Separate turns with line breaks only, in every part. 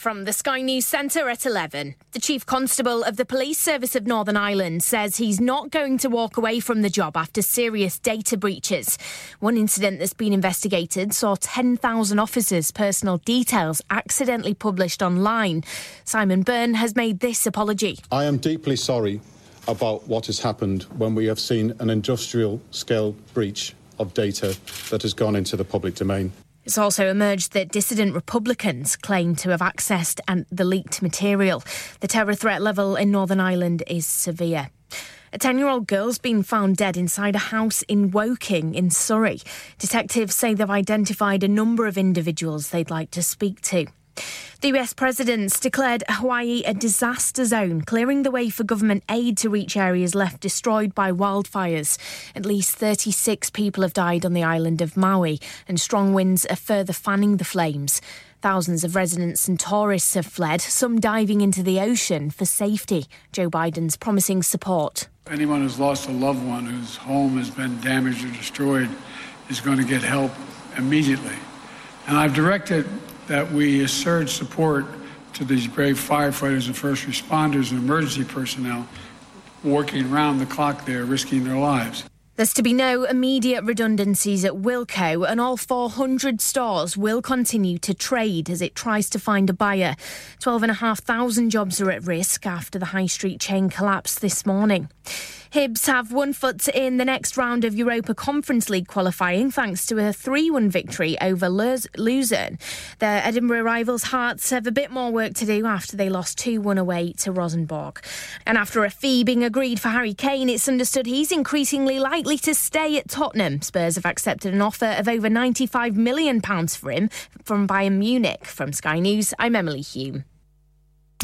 From the Sky News Centre at 11, the Chief Constable of the Police Service of Northern Ireland says he's not going to walk away from the job after serious data breaches. One incident that's been investigated saw 10,000 officers' personal details accidentally published online. Simon Byrne has made this apology.
I am deeply sorry about what has happened when we have seen an industrial scale breach of data that has gone into the public domain.
It's also emerged that dissident Republicans claim to have accessed and the leaked material. The terror threat level in Northern Ireland is severe. A 10 year old girl's been found dead inside a house in Woking in Surrey. Detectives say they've identified a number of individuals they'd like to speak to. The US president's declared Hawaii a disaster zone, clearing the way for government aid to reach areas left destroyed by wildfires. At least 36 people have died on the island of Maui, and strong winds are further fanning the flames. Thousands of residents and tourists have fled, some diving into the ocean for safety. Joe Biden's promising support.
Anyone who's lost a loved one whose home has been damaged or destroyed is going to get help immediately. And I've directed that we surge support to these brave firefighters and first responders and emergency personnel working around the clock there, risking their lives.
There's to be no immediate redundancies at Wilko, and all 400 stores will continue to trade as it tries to find a buyer. 12,500 jobs are at risk after the high street chain collapsed this morning. Hibs have one foot in the next round of Europa Conference League qualifying thanks to a 3 1 victory over Luzern. Their Edinburgh rivals' Hearts have a bit more work to do after they lost 2 1 away to Rosenborg. And after a fee being agreed for Harry Kane, it's understood he's increasingly likely to stay at Tottenham. Spurs have accepted an offer of over £95 million for him from Bayern Munich. From Sky News, I'm Emily Hume.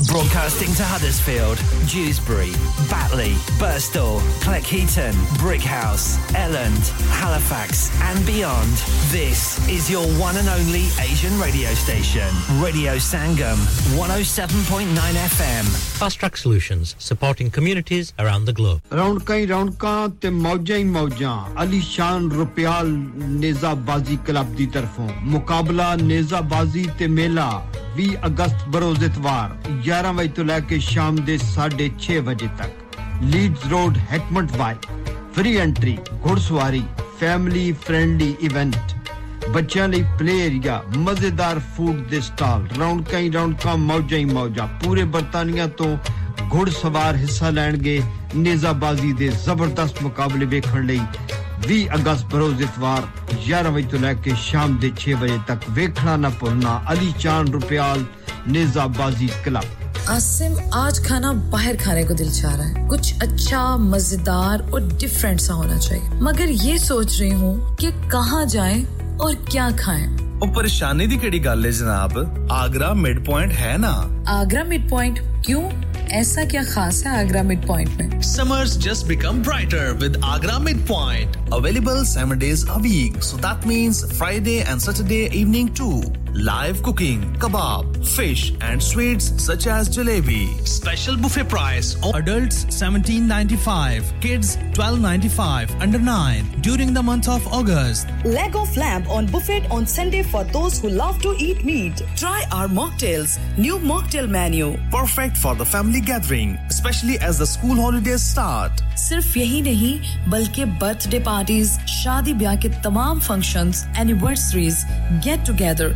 Broadcasting to Huddersfield, Dewsbury, Batley, Birstall, Cleckheaton, Brighouse, Elland, Halifax, and beyond. This is your one and only Asian radio station, Radio Sangam, 107.9 FM.
Fast Track Solutions, supporting communities around the globe.
ਰੌਣਕਾਂ ਰੌਣਕਾਂ ਤੇ ਮੌਜਾਂ ਹੀ ਮੌਜਾਂ ਅਲੀ ਸ਼ਾਨ Rupyal ਨੇਜ਼ਾਬਾਜ਼ੀ club ਦੀ ਤਰਫੋਂ ਮੁਕਾਬਲਾ ਨੇਜ਼ਾਬਾਜ਼ੀ ਤੇ ਮੇਲਾ 20 ਅਗਸਤ Burroughs 11 ਵਜੇ ਤੋਂ ਲੈ ਕੇ ਸ਼ਾਮ ਦੇ 6:30 ਵਜੇ ਤੱਕ। Leeds road Heckmondwike free entry ਘੋੜਸਵਾਰੀ family friendly event ਬੱਚਿਆਂ ਲਈ ਪਲੇ ਏਰੀਆ ਮਜ਼ੇਦਾਰ ਫੂਡ ਦੇ ਸਟਾਲ ਰੌਣਕਾਂ ਹੀ ਰੌਣਕਾਂ ਮੌਜਾਂ ਹੀ ਮੌਜਾਂ। ਪੂਰੇ ਬਰਤਾਨੀਆ ਤੋਂ ਘੋੜਸਵਾਰ ਹਿੱਸਾ ਲੈਣਗੇ ਨੇਜ਼ਾਬਾਜ਼ੀ ਦੇ ਜ਼ਬਰਦਸਤ ਮੁਕਾਬਲੇ ਵੇਖਣ ਲਈ 20 अगस्त बरोज इतवार 11 बजे तो लेके शाम के 6 बजे तक वेखना न भूलना अली चांद रुपयाल नेजाबाजी क्लब
आसिम आज खाना बाहर खाने को दिल चाह रहा है कुछ अच्छा मजेदार और डिफरेंट सा होना चाहिए मगर ये सोच रही हूँ कि कहाँ जाएं और क्या खाएं
ਉਹ ਪਰੇਸ਼ਾਨੀ ਦੀ ਕਿਹੜੀ ਗੱਲ ਹੈ ਜਨਾਬ ਆਗਰਾ ਮਿਡ ਪੁਆਇੰਟ ਹੈ ਨਾ
आगरा मिड पॉइंट क्यों ऐसा क्या खास है आगरा मिड पॉइंट में
Summers just become brighter with Agra Midpoint. Available 7 days a week. So that means Friday and Saturday evening too. Live cooking, kebab, fish and sweets such as jalebi. Special buffet price. Adults 17.95, kids 12.95 under 9 during the month of August.
Leg of lamb on buffet on Sunday for those who love to eat meat. Try our mocktails. New mocktail menu.
Perfect for the family gathering, especially as the school holidays start.
सिर्फ यही नहीं बल्कि birthday parties शादी ब्याह के तमाम functions, anniversaries get together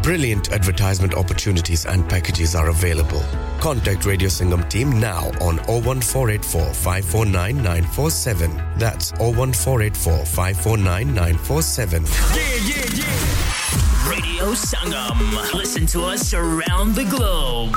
Brilliant advertisement opportunities and packages are available. Contact Radio Sangam team now on 01484 549 947. That's 01484 549 947.
Yeah, yeah, yeah. Radio Sangam. Listen to us around the globe.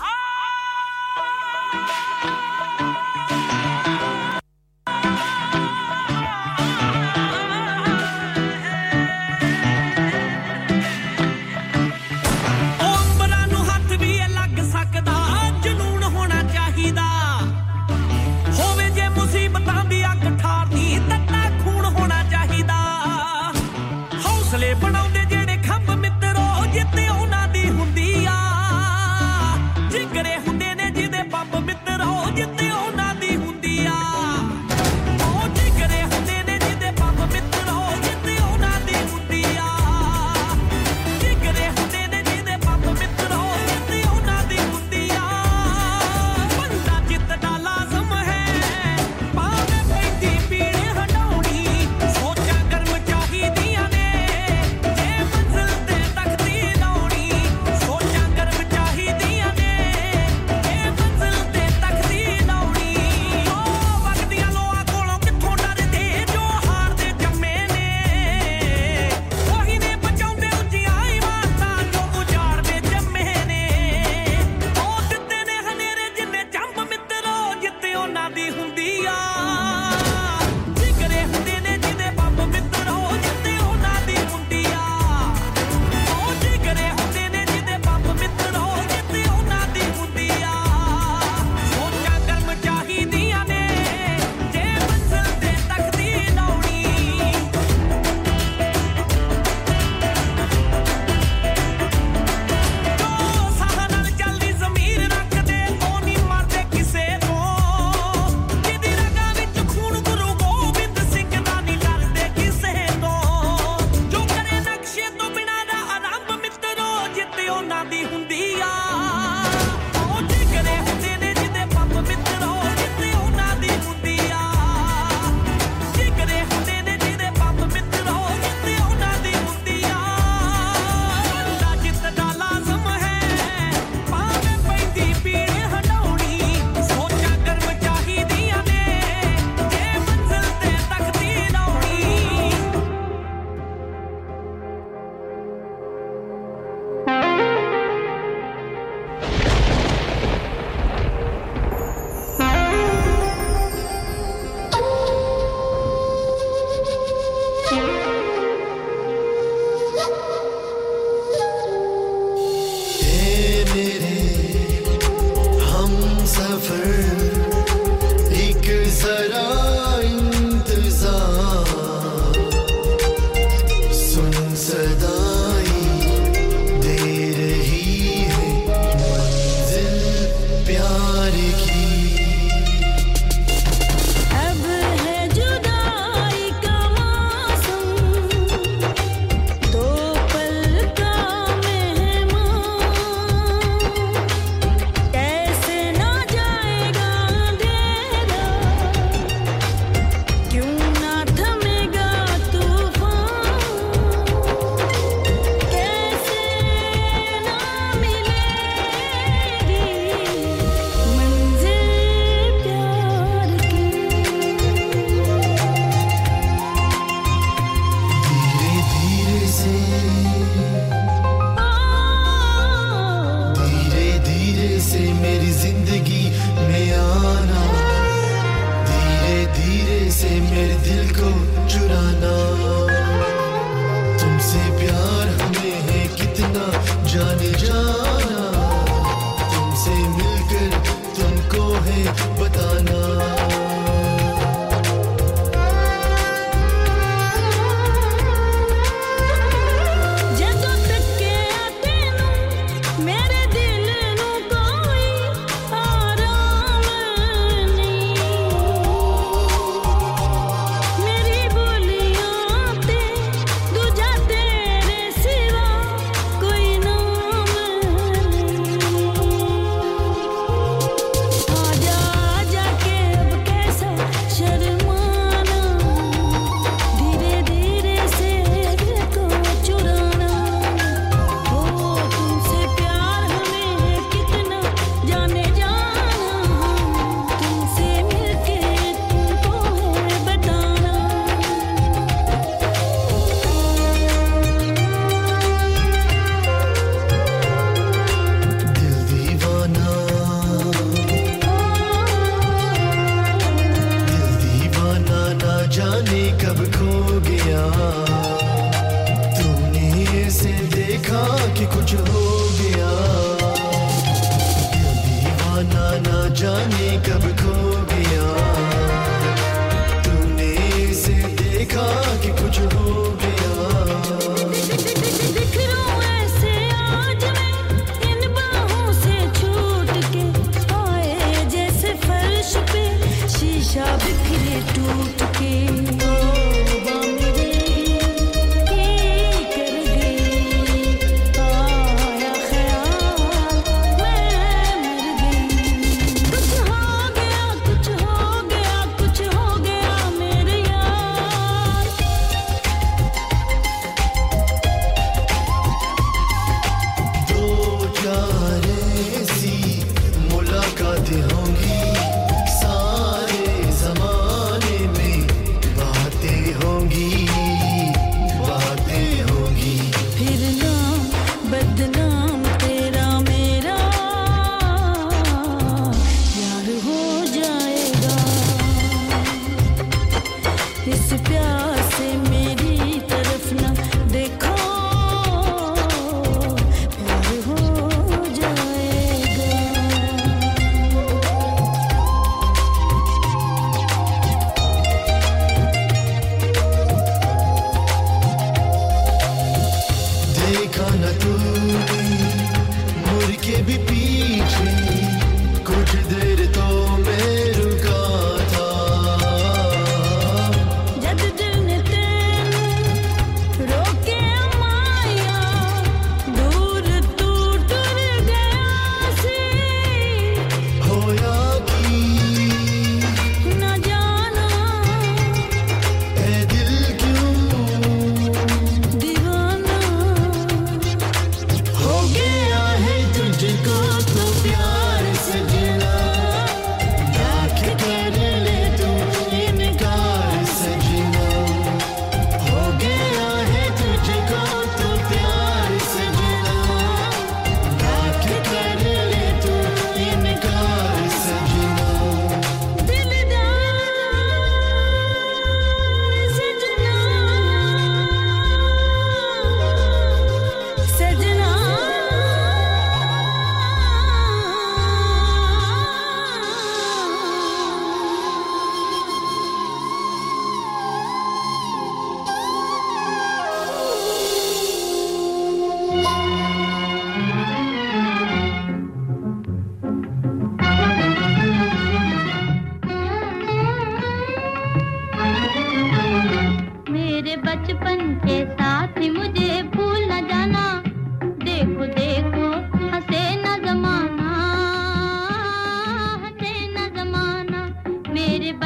Ah!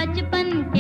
बचपन के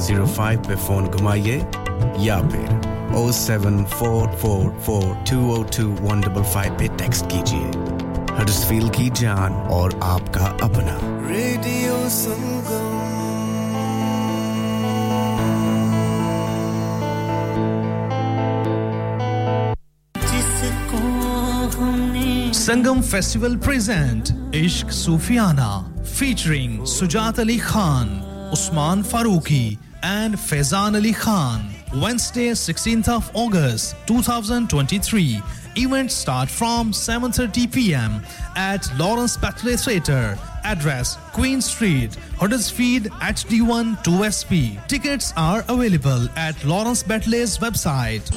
105 पे phone घुमाइए या फिर O seven four four four two O two one double five पे text कीजिए। हडसफील की जान और आपका अपना।
Radio Sangam
Sangam festival present Ishq Sufiyana featuring Sujaat Ali Khan Usman Farooqui and Faizan Ali Khan. Wednesday 16th of August 2023. Events start from 7:30 p.m. at Lawrence Batley Theatre. Address Queen Street, Huddersfield HD1 2SP. Tickets are available at Lawrence Batley's website.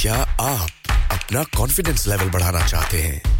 क्या आप अपना confidence level बढ़ाना चाहते हैं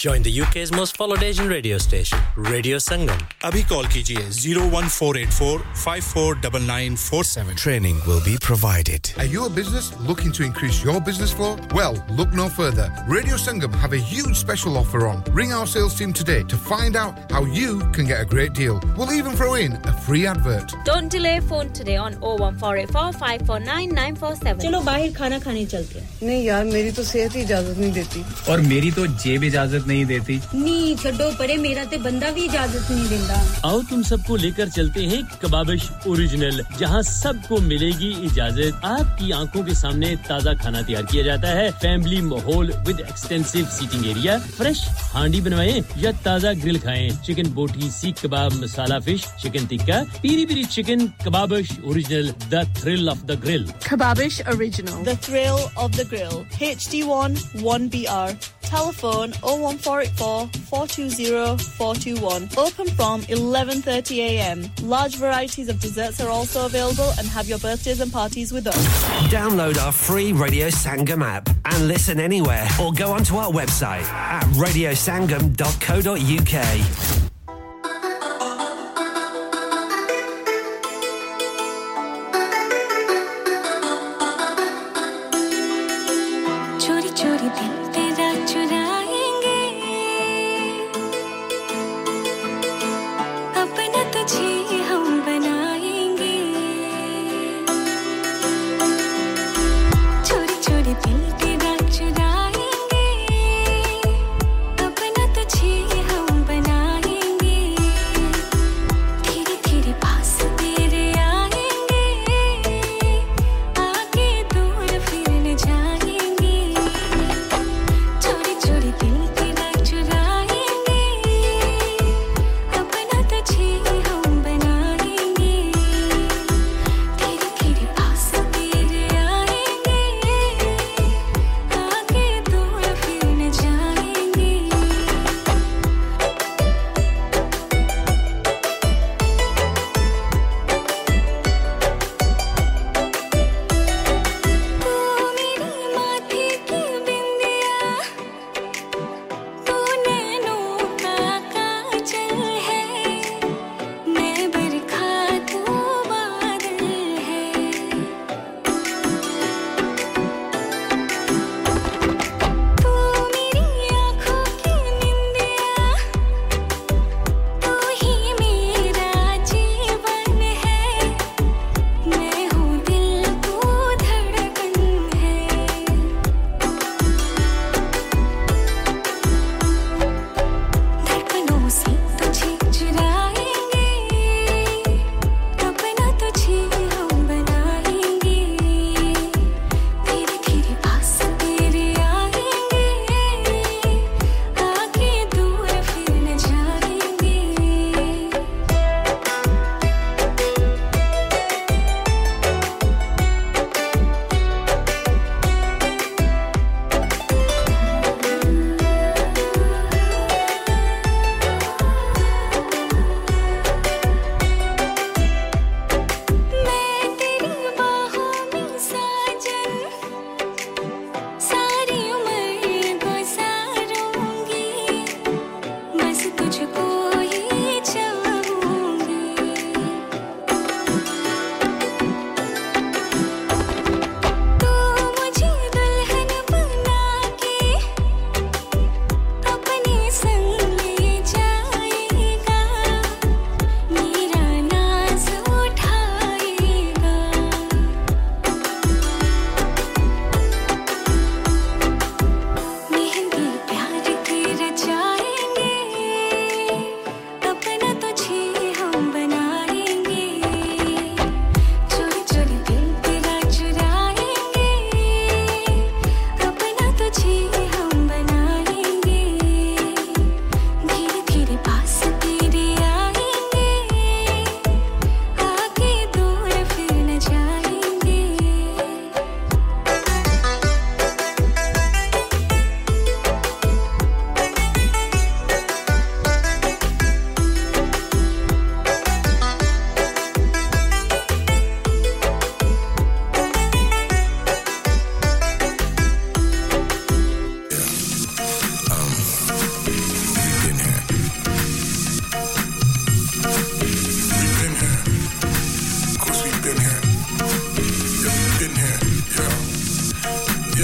Join the UK's most followed Asian radio station, Radio Sangam.
अभी call कीजिए 01484549947.
Training will be provided.
Are you a business looking to increase your business flow? Well, look no further. Radio Sangam have a huge special offer on. Ring our sales team today to find out how you can get a great deal. We'll even throw in a free advert.
Don't delay phone today on 01484 549 947.
चलो बाहर खाना खाने चलते हैं
नहीं यार मेरी तो सेहत ही इजाजत नहीं देती
और मेरी तो जेब इजाजत नहीं देती।
नी छड्डो परे मेरा ते बंदा भी इजाज़त नहीं देता
आओ तुम सबको लेकर चलते हैं कबाबिश ओरिजिनल जहाँ सबको मिलेगी इजाज़त। आपकी आँखों के सामने ताज़ा खाना तैयार किया जाता है। फैमिली माहौल with extensive seating area fresh handi बनवाए या ताज़ा ग्रिल खाएँ। Chicken boti seekh kebab masala fish chicken tikka peri peri chicken Kababish original the thrill of the grill
Kababish Original. The thrill of the grill. HD1 1BR. Telephone 01484 420 421. Open from 11:30 a.m. Large varieties of desserts are also available and have your birthdays and parties with us.
Download our free Radio Sangam app and listen anywhere or go onto our website at radiosangam.co.uk.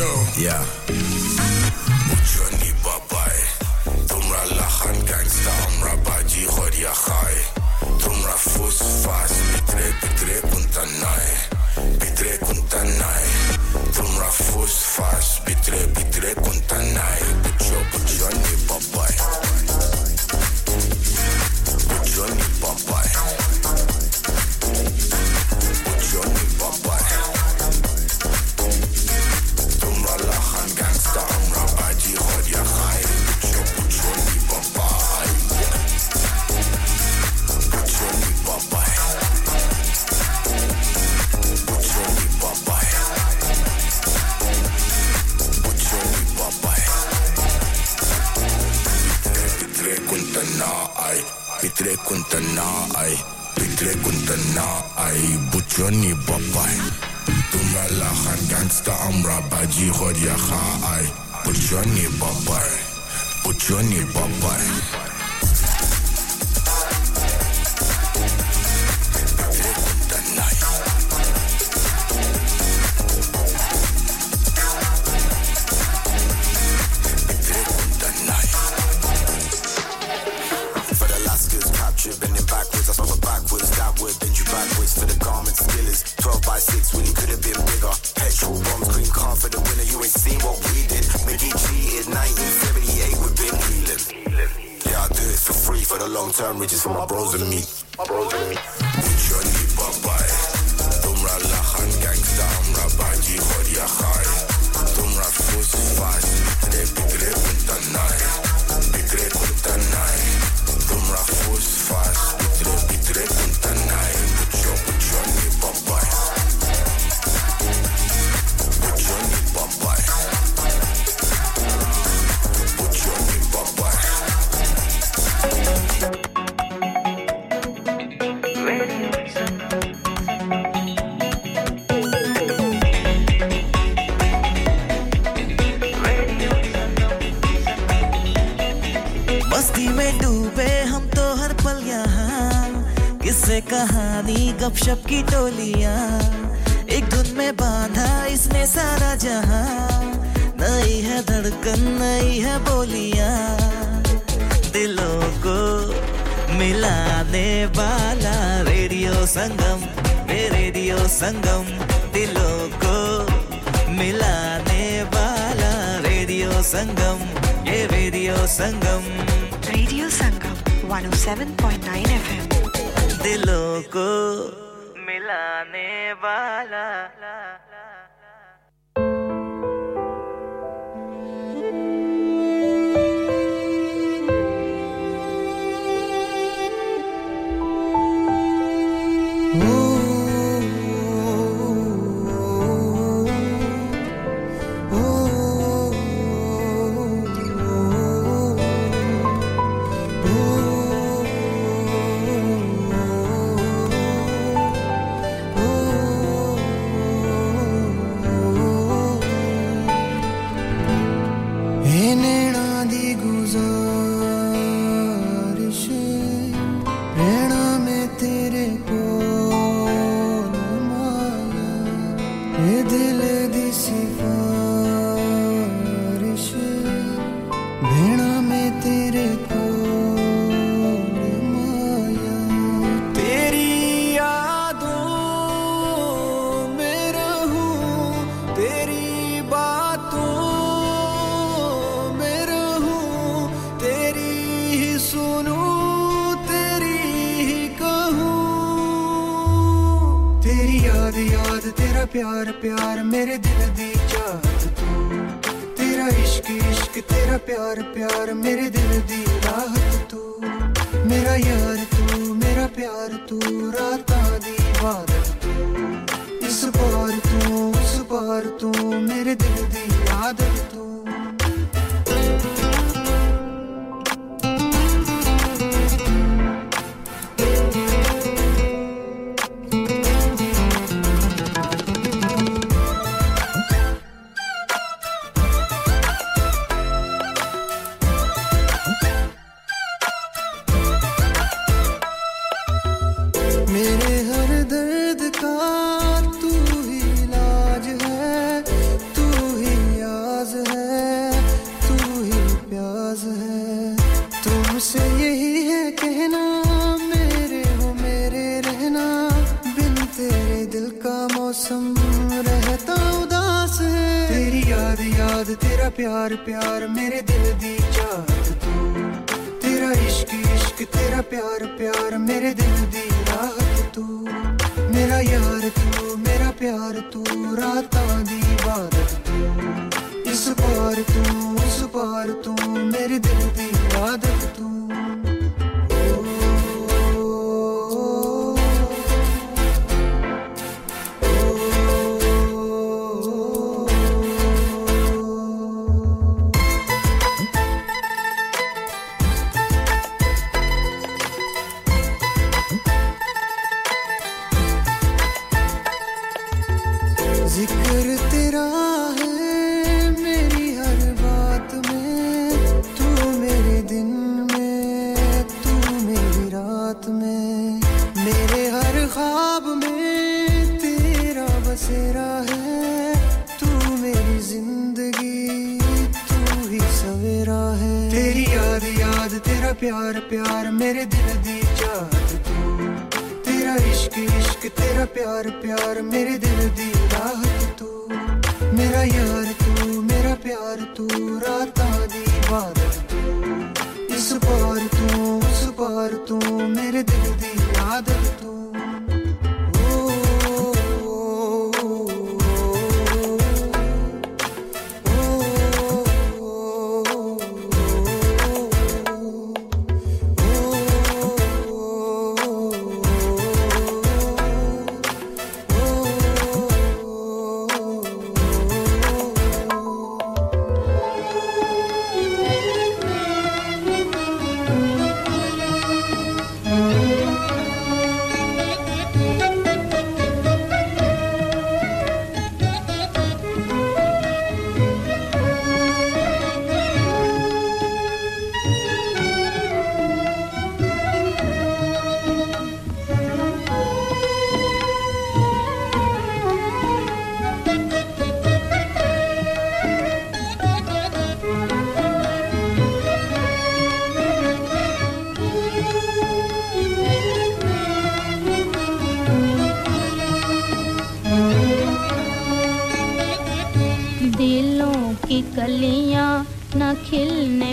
Yeah, Mucho ni babai. Tumra lahan gangsta, umra baji horia khai. Tumra fus
fast,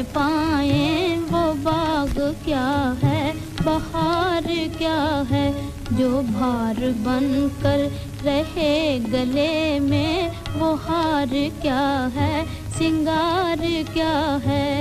पाए वो बाग क्या है? बहार क्या है? जो भार बनकर रहे गले में, वो हार क्या है? सिंगार क्या है?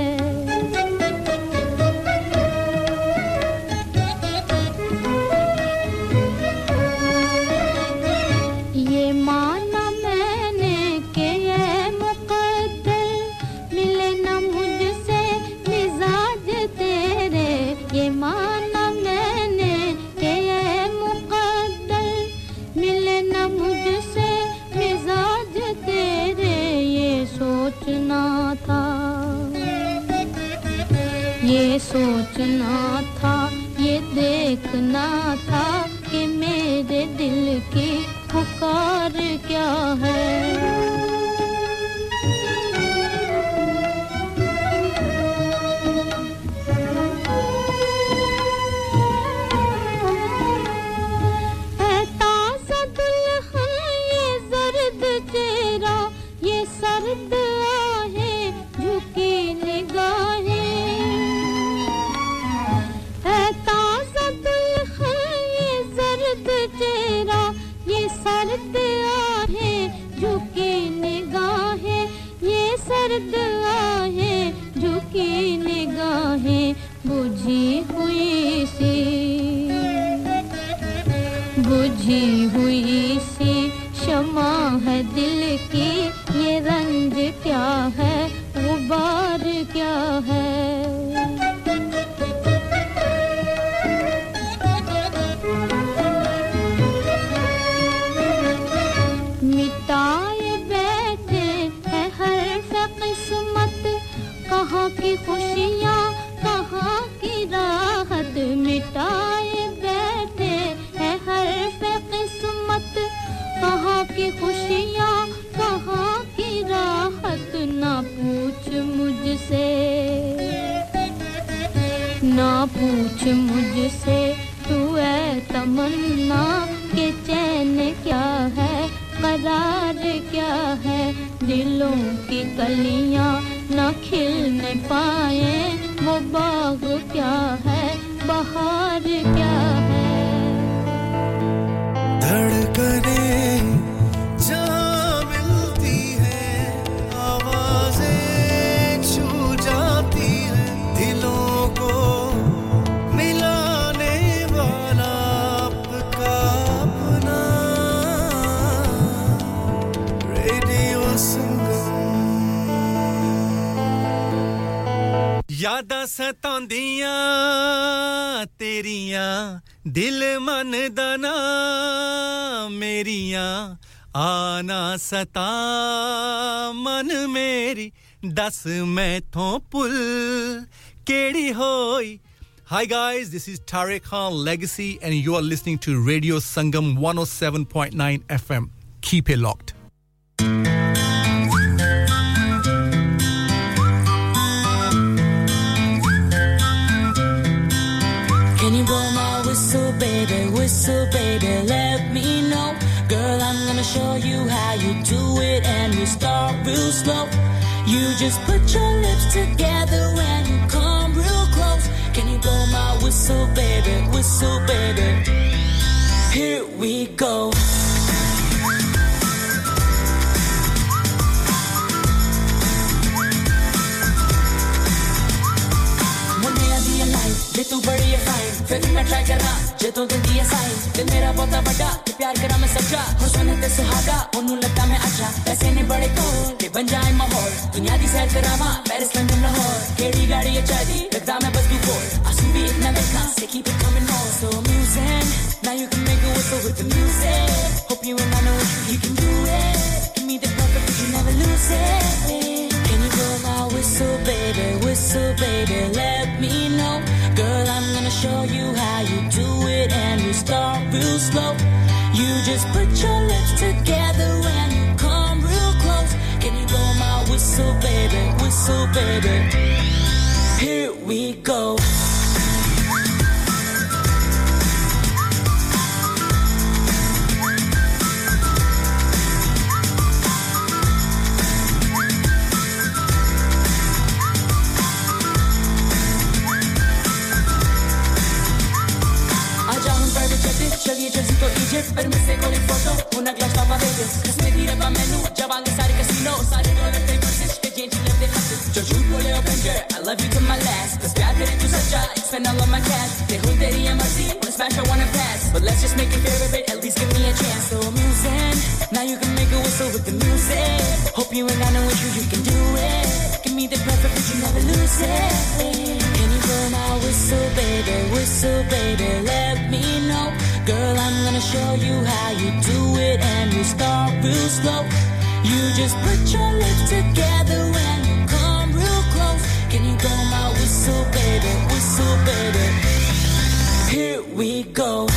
glass maithon hoy
Hi guys, this is Tarek Khan Legacy and you are listening to Radio Sangam 107.9 FM. Keep it locked.
Can you blow my whistle, baby? Whistle, baby, let me know. Girl, I'm gonna show you how you do it, and we start real slow. You just put your lips together and you come real close. Can you blow my whistle, baby? Whistle, baby. Here we go. ਜੇ ਤੂੰ ਬੜੀ ਹੈ fine ਫਿਰ ਮੈਂ try ਕਰਾਂ ਜੇ ਤੂੰ ਦਿੰਦੀ ਹੈ ਸਾਈਨ ਤੇ ਮੇਰਾ ਬਹੁਤਾ ਵੱਡਾ ਤੇ ਪਿਆਰ ਕਰਾਂ ਮੈਂ ਸੱਚਾ ਹੁਸਨ ਤੇ ਸੁਹਾਗਾ ਉਹਨੂੰ ਲੱਗਾ ਮੈਂ ਅੱਛਾ ਪੈਸੇ ਨੇ ਬੜੇ ਕੋਲ ਤੇ ਬਣ ਜਾਏ ਮਾਹੌਲ ਦੁਨੀਆ ਦੀ ਸੈਰ ਕਰਾਵਾਂ ਪੈਰਿਸ ਲੰਡਨ ਲਾਹੌਰ ਕਿਹੜੀ ਗਾੜੀ ਹੈ ਚਾਹਦੀ ਲੱਗਦਾ ਮੈਂ ਬਸ ਵੀ ਕੋਲ ਆਸੂ ਵੀ ਇਤਨਾ ਵੇਖਾਂ ਸੇ keep it coming on so amusing now you can make it whistle with the music hope you and I know you, you can do it give me the perfect but you never lose it can you blow my whistle baby whistle baby let me know girl I'm gonna show you how you do it and we start real slow. You just put your lips together and you come real close. Can you blow my whistle baby? Whistle baby. Here we go I love you to my last. Pyar kare tu sacha, I spend all of my cash hu teri hai marzi, wanna smash I wanna pass. But let's just make it fair a at least give me a chance. So amusing, now you can make a whistle with the music. Hope you ain't got no issue, you can do it Give me the perfect, but you never lose it. You blow my whistle, baby, whistle, baby, let me know. Girl, I'm gonna show you how you do it And we start real slow. You just put your lips together and you come real close. Can you blow my whistle, baby, whistle, baby? Here we go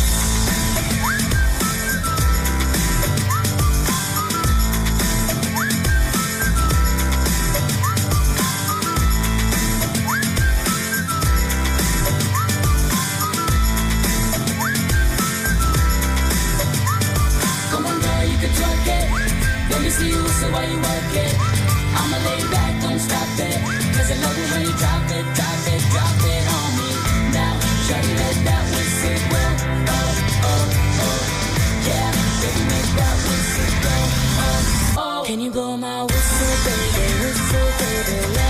you work it. I'ma lay back, don't stop it. Cause I love it when you drop it, drop it, drop it on me. Now, shawty, let that whistle go. Oh, oh, oh. Yeah, baby, make that. Oh, oh. Can you blow my whistle, baby? Whistle, baby,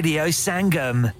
Radio Sangam.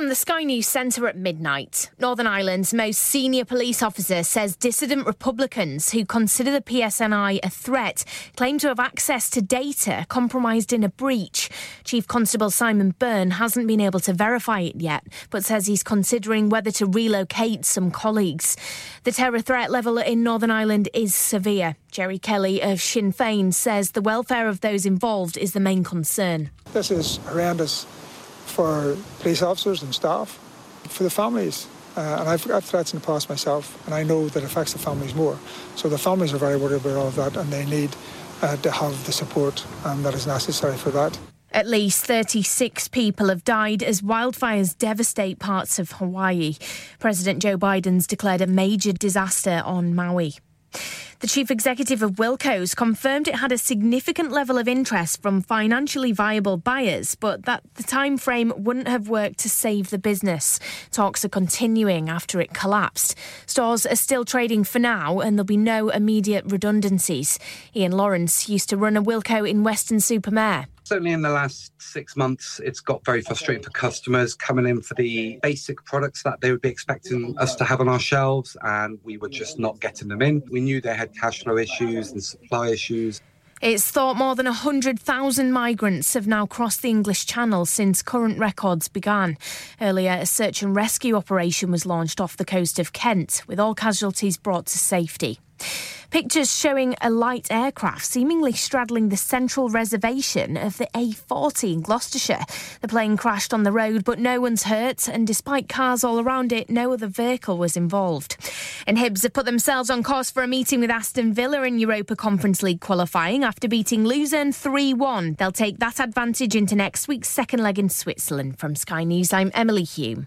From the Sky News Centre at midnight, Northern Ireland's most senior police officer says dissident Republicans who consider the PSNI a threat claim to have access to data compromised in a breach. Chief Constable Simon Byrne hasn't been able to verify it yet, but says he's considering whether to relocate some colleagues. The terror threat level in Northern Ireland is severe. Gerry Kelly of Sinn Féin says the welfare of those involved is the main concern.
This is horrendous for police officers and staff, for the families. Uh, and I've got threats in the past myself, and I know that affects the families more. So the families are very worried about all of that, and they need uh, to have the support um, that is necessary for that.
At least 36 people have died as wildfires devastate parts of Hawaii. President Joe Biden's declared a major disaster on Maui. The chief executive of Wilko's confirmed it had a significant level of interest from financially viable buyers, but that the time frame wouldn't have worked to save the business. Talks are continuing after it collapsed. Stores are still trading for now, and there'll be no immediate redundancies. Ian Lawrence used to run a Wilko in Weston-super-Mare
certainly in the last six months, it's got very frustrating for customers coming in for the basic products that they would be expecting us to have on our shelves, and we were just not getting them in. We knew they had cash flow issues and supply issues.
It's thought more than 100,000 migrants have now crossed the English Channel since current records began. Earlier, a search and rescue operation was launched off the coast of Kent, with all casualties brought to safety. Pictures showing a light aircraft seemingly straddling the central reservation of the A40 in Gloucestershire. The plane crashed on the road, but no one's hurt, and despite cars all around it, no other vehicle was involved. And Hibs have put themselves on course for a meeting with Aston Villa in Europa Conference League qualifying after beating Luzern 3 1. They'll take that advantage into next week's second leg in Switzerland. From Sky News, I'm Emily Hume.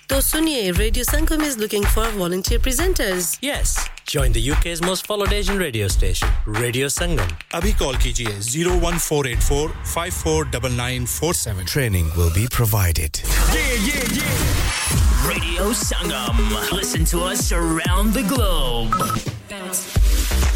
तो सुनिए radio Sangam is looking for volunteer presenters
yes Join the UK's most followed Asian radio station, Radio Sangam.
अभी call कीजिए 01484 549947.
Training will be provided.
Yeah, yeah, yeah. Radio Sangam. Listen to us around the globe.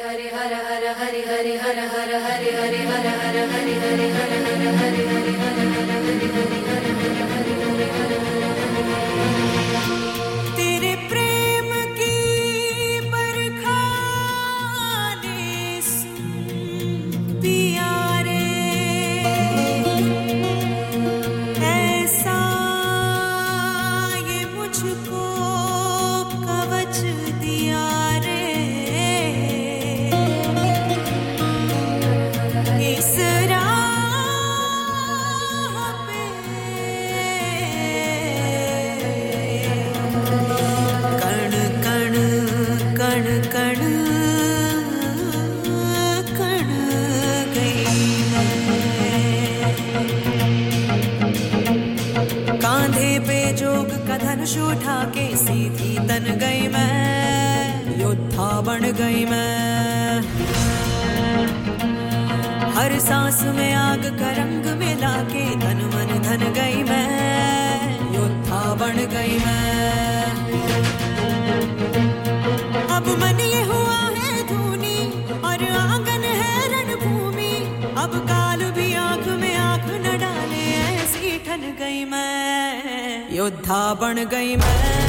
hari hari hari hari hari hari hari धनुष उठा के सीधी तन गई मैं, योद्धा बन गई मैं। हर सांस में आग का रंग मिला के तन मन धन गई मैं, योद्धा बन गई मैं। गई मैं योद्धा बन गई मैं।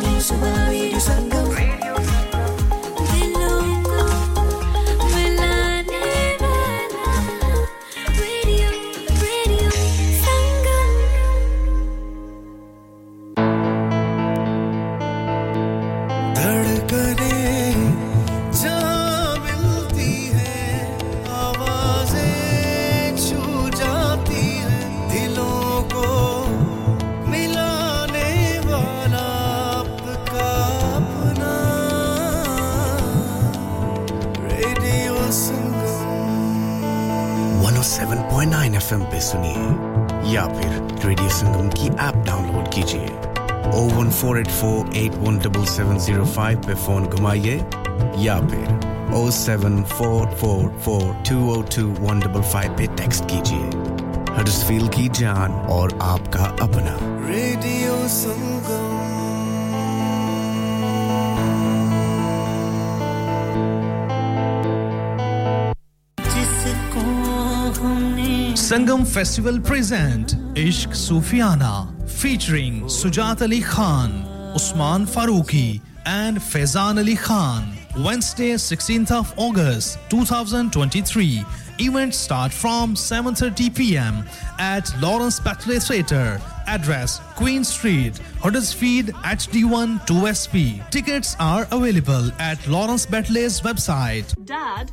你是我唯一个伤口
105 पे फ़ोन घुमाइए या फिर 07444202155 पे टेक्स्ट कीजिए हडसफील की जान और आपका अपना radio Sangam
Sangam festival present इश्क सूफियाना featuring Sujat Ali Khan Usman Farooqui and Faizan Ali Khan. Wednesday, 16th of August 2023. Events start from 7:30 p.m. at Lawrence Batley Theatre, Address Queen Street, Huddersfield HD1 2SP. Tickets are available at Lawrence Batley's website.
Dad,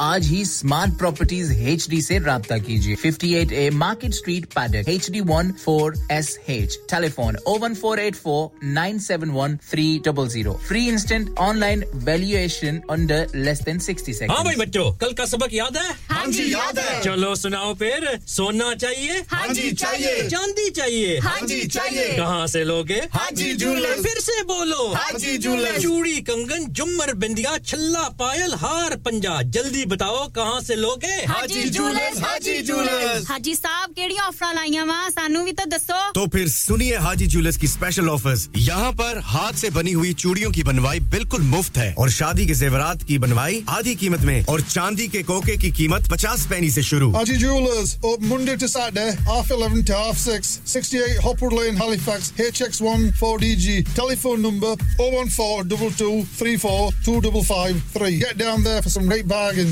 आज ही Smart Properties H D ऐसी रहा कीजिए। 58 A market street Paddock H D one four S H telephone O one four eight four nine seven one three double zero free instant online valuation under less than sixty second
हाँ भाई बच्चों कल का सबक याद है?
हाँ जी याद है।
चलो सुनाओ फिर। सोना चाहिए?
हाँ जी चाहिए।
चांदी चाहिए।
हाँ जी चाहिए।
कहाँ से लोगे?
हाजी जूलर्स
फिर से बोलो।
हाजी जूलर्स
चूड़ी कंगन जुमर बिंदिया छल्ला पायल हार पंजा। जल्दी बताओ कहाँ से लोगे
हाजी जूलर्स हाजी जूलर्स।
हाजी साहब केड़ी ऑफ़र लाईया वा? सानू भी तो दसो
तो फिर सुनिए हाजी जूलर्स की स्पेशल ऑफर्स यहाँ पर हाथ से बनी हुई चूड़ियों की बनवाई बिल्कुल मुफ़्त है। और शादी के जेवरात की बनवाई आधी कीमत में। और चांदी के कोके की कीमत पचास पैनी ऐसी शुरू।
Haji Jewelers open Monday to Saturday half 11 to half 6 68 Hopwood Lane Halifax HX1 4DG telephone number 01422342553 get down there for some great bargains.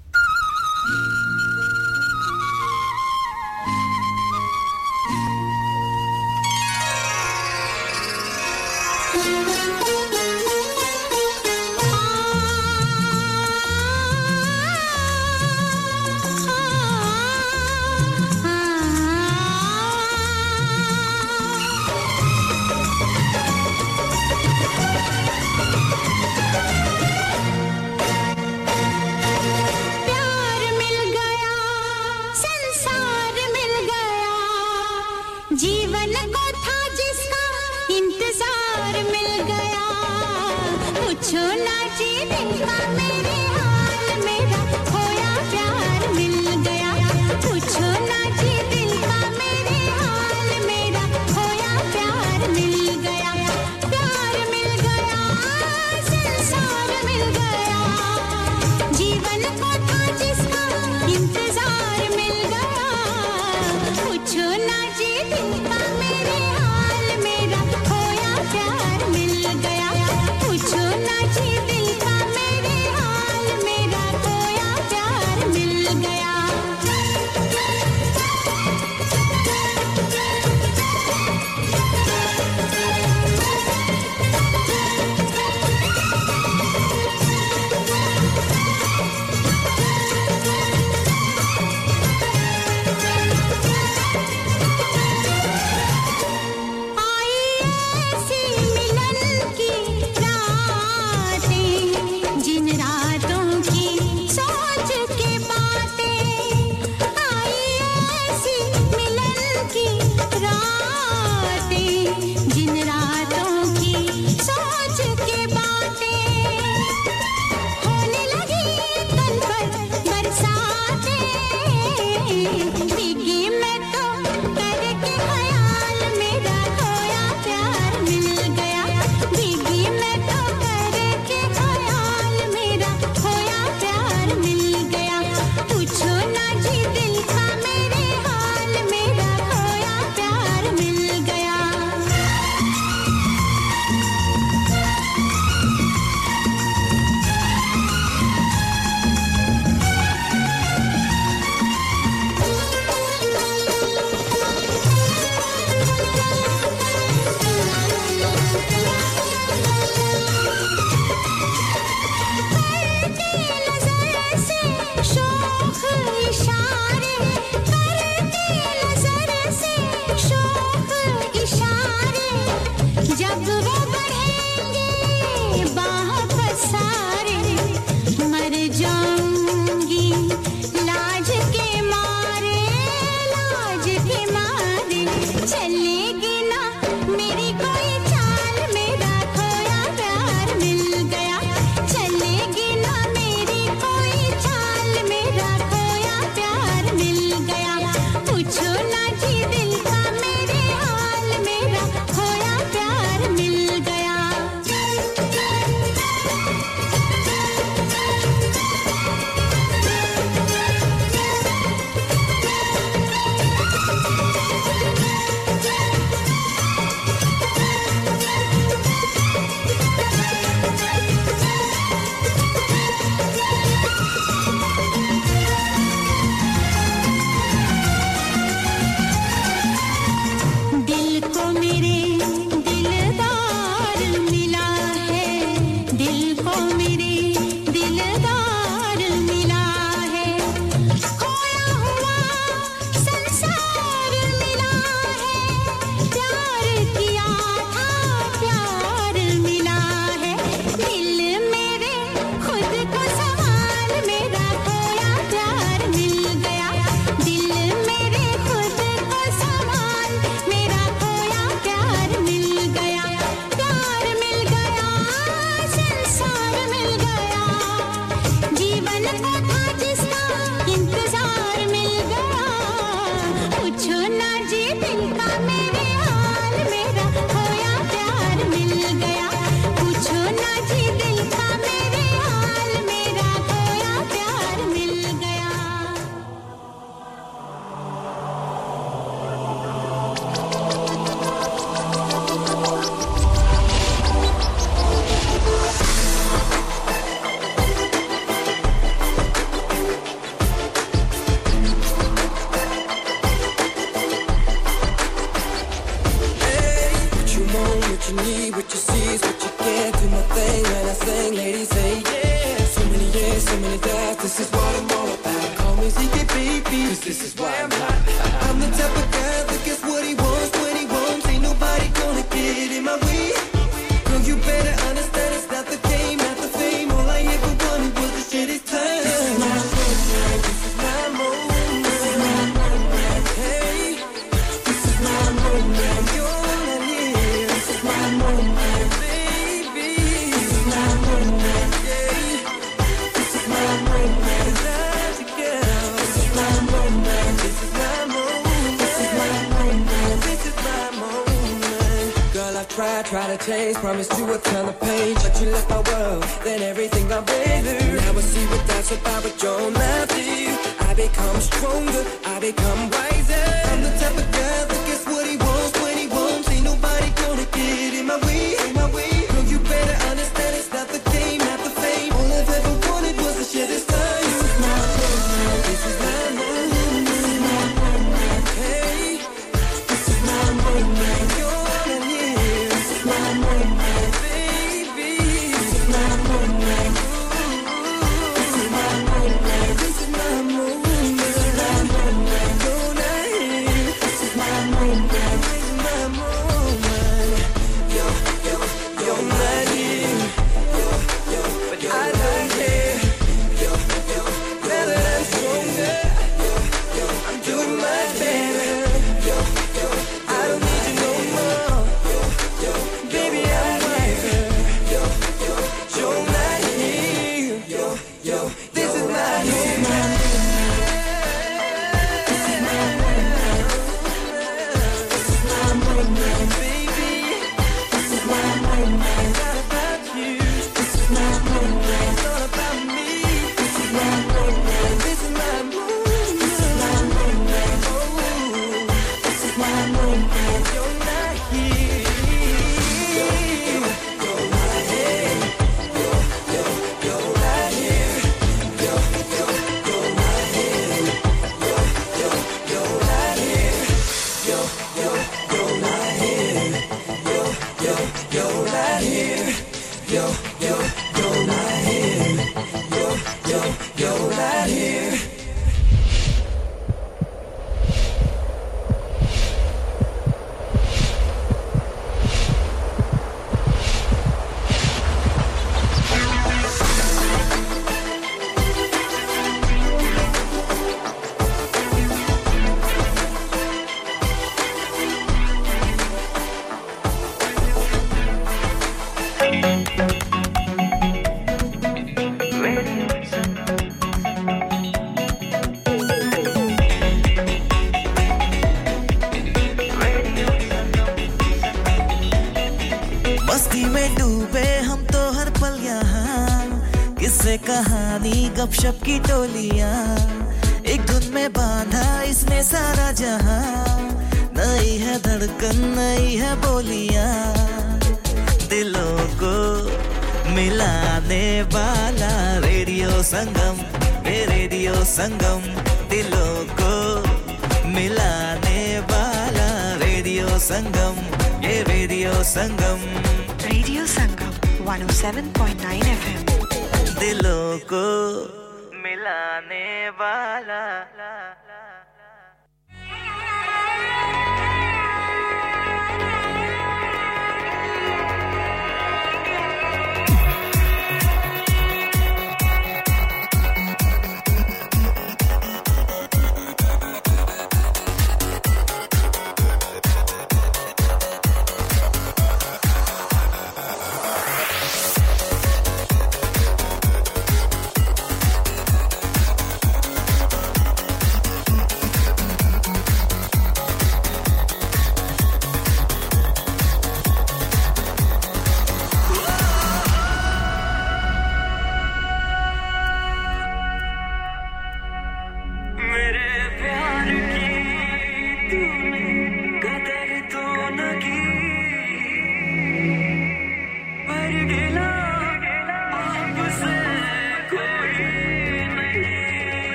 गपशप की टोलियाँ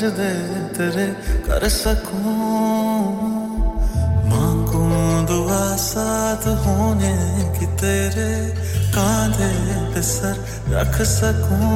सजदे तेरे कर सकूँ। मांगूं दुआ साथ होने की तेरे कांधे पे सर रख सकूँ।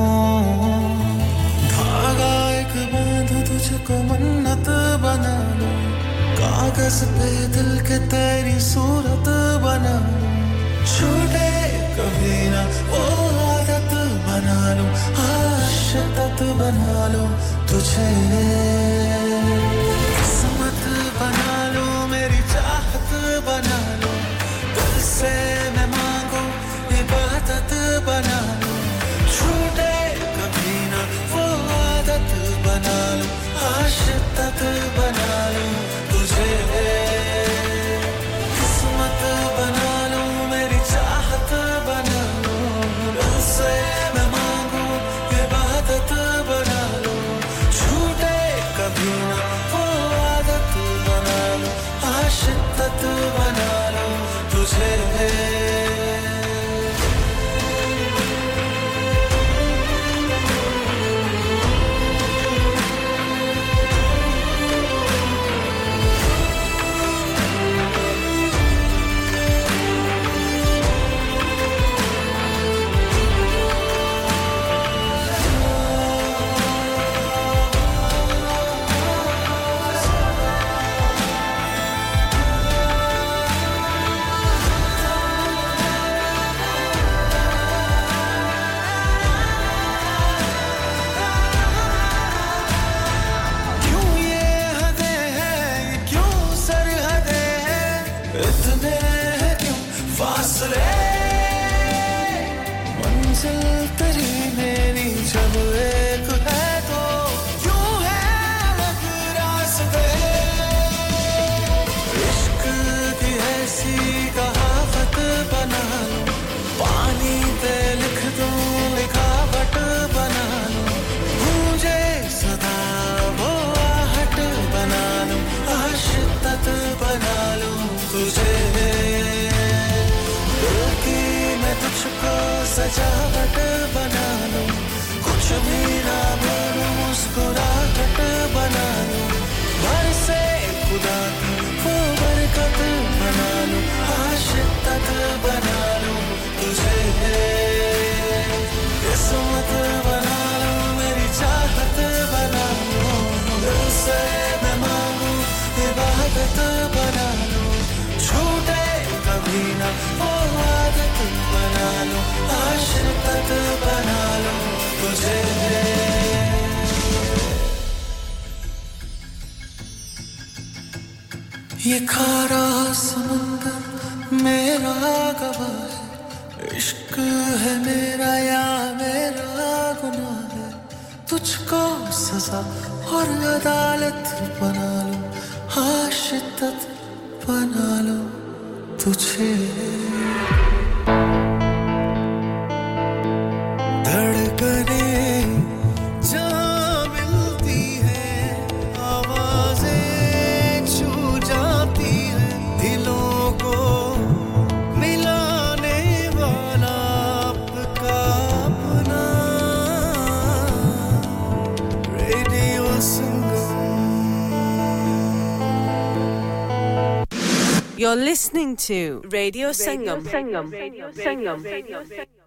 listening to Radio Sangam. Radio Sangam.
Radio Sangam. Radio Sangam.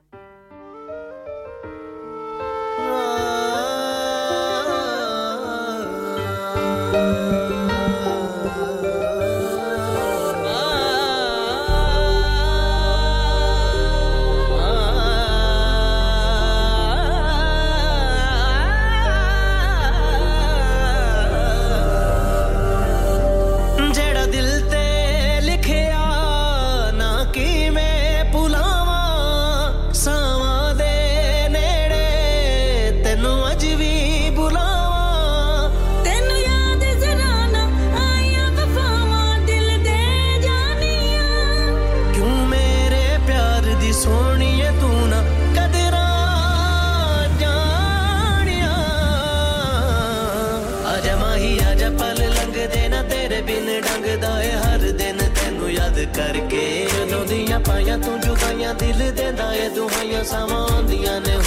سامون
دیا نه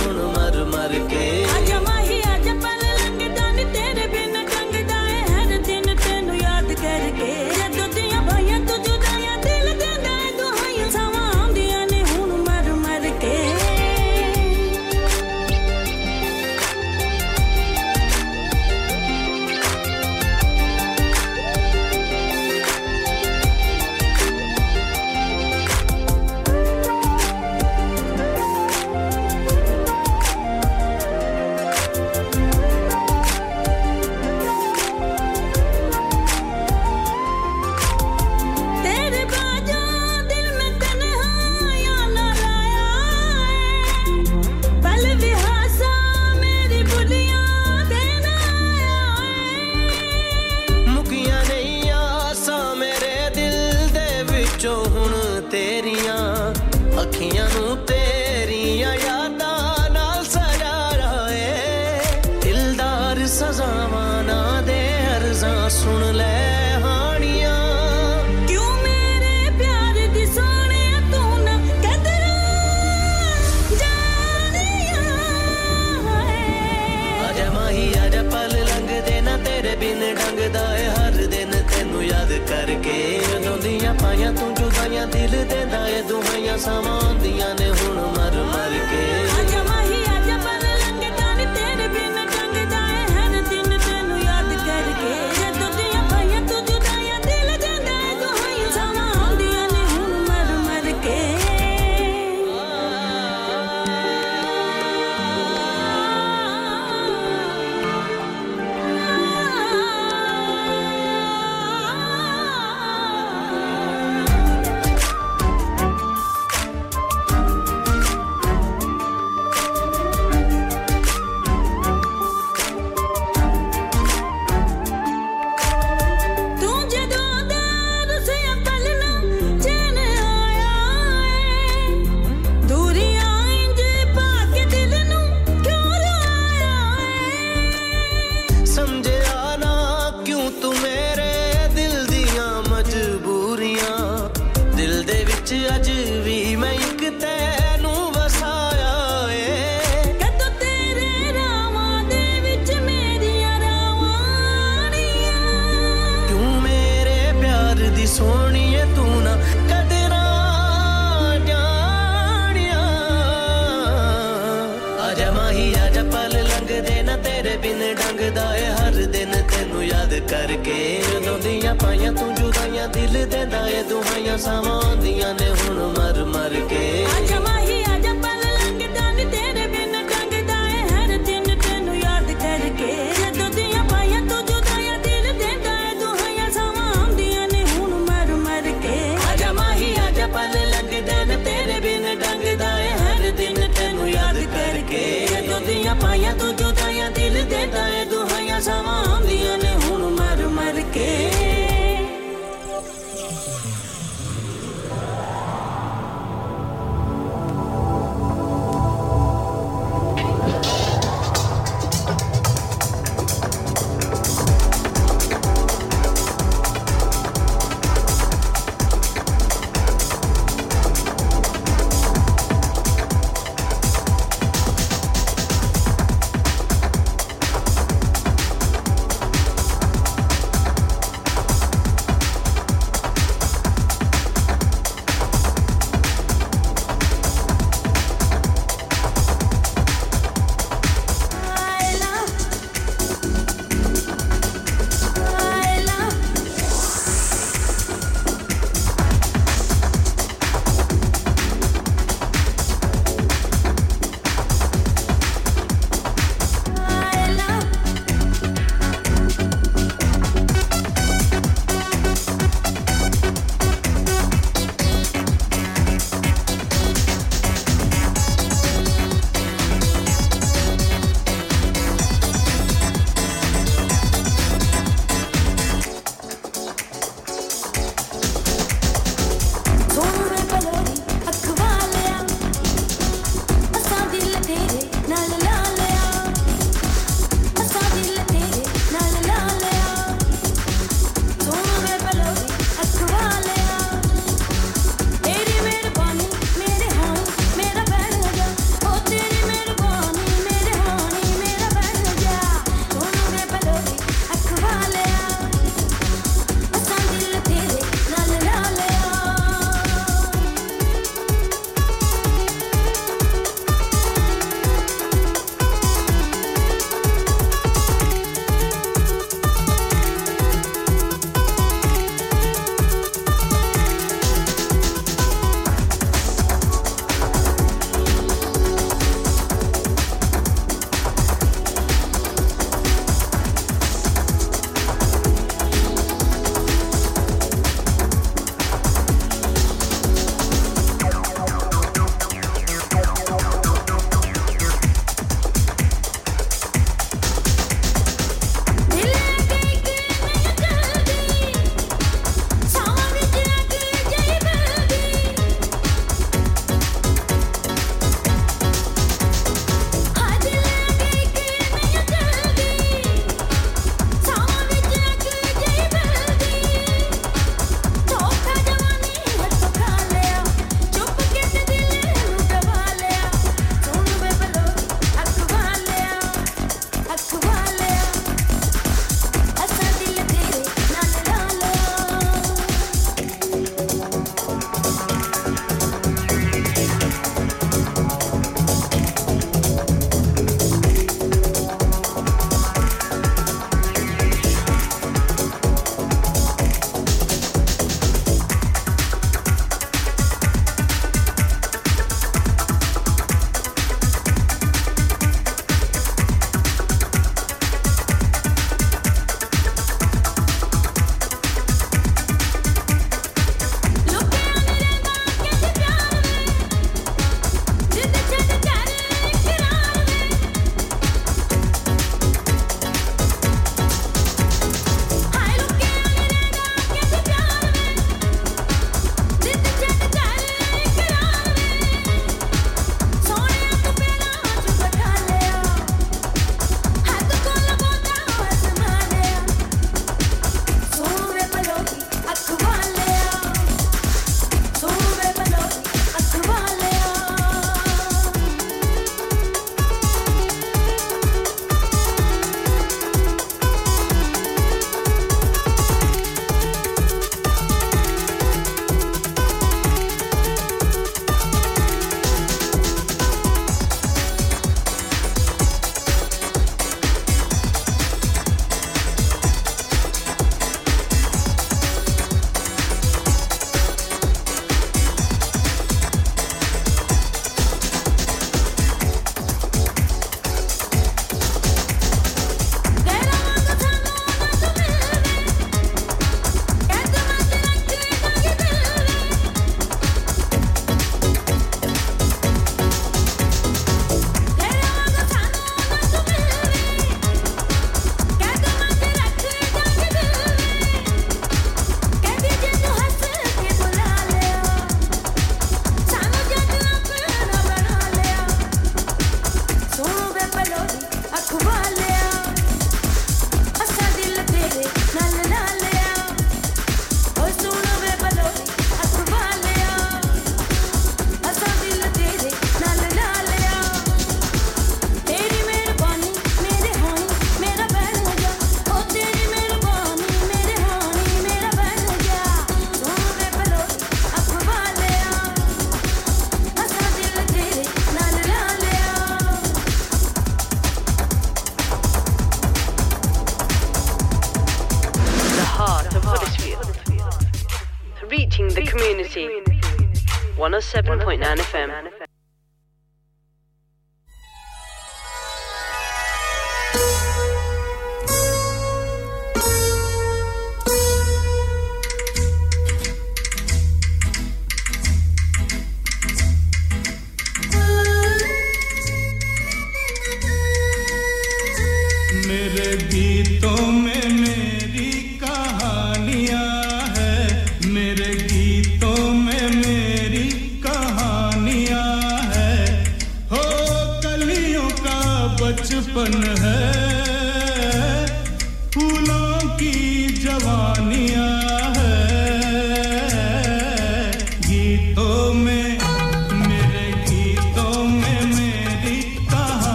seven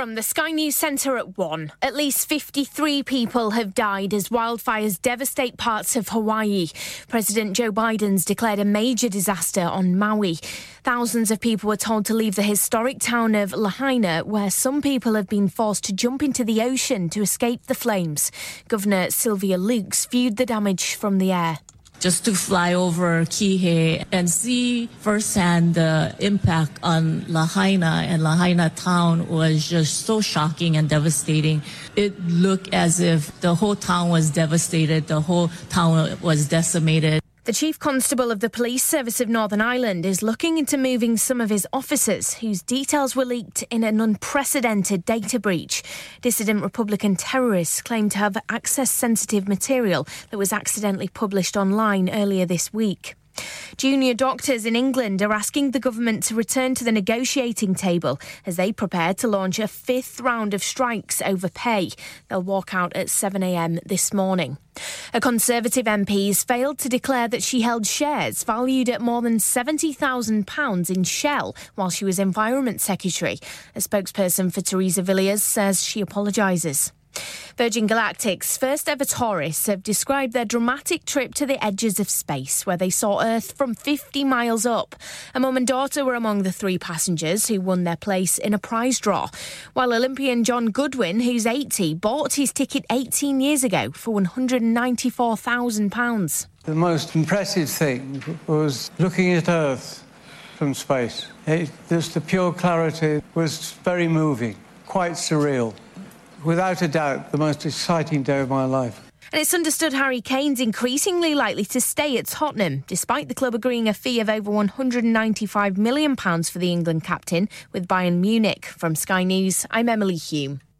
From the Sky News Centre at 1, at least 53 people have died as wildfires devastate parts of Hawaii. President Joe Biden's declared a major disaster on Maui. Thousands of people were told to leave the historic town of Lahaina, where some people have been forced to jump into the ocean to escape the flames. Governor Sylvia Lukes viewed the damage from the air
just to fly over Kihei and see firsthand the impact on Lahaina and Lahaina town was just so shocking and devastating. It looked as if the whole town was devastated, the whole town was decimated.
The Chief Constable of the Police Service of Northern Ireland is looking into moving some of his officers whose details were leaked in an unprecedented data breach. Dissident Republican terrorists claim to have accessed sensitive material that was accidentally published online earlier this week. Junior doctors in England are asking the government to return to the negotiating table as they prepare to launch a fifth round of strikes over pay. They'll walk out at 7am this morning. A Conservative MP has failed to declare that she held shares valued at more than £70,000 in Shell while she was Environment Secretary. A spokesperson for Theresa Villiers says she apologises. Virgin Galactic's first ever tourists have described their dramatic trip to the edges of space, where they saw Earth from 50 miles up. A mum and daughter were among the three passengers who won their place in a prize draw, while Olympian Jon Goodwin, who's 80, bought his ticket 18 years ago for £194,000.
The most impressive thing was looking at Earth from space. It, just the pure clarity was very moving, quite surreal without a doubt, the most exciting day of my life.
And it's understood Harry Kane's increasingly likely to stay at Tottenham, despite the club agreeing a fee of over £195 million for the England captain with Bayern Munich. From Sky News, I'm Emily Hume.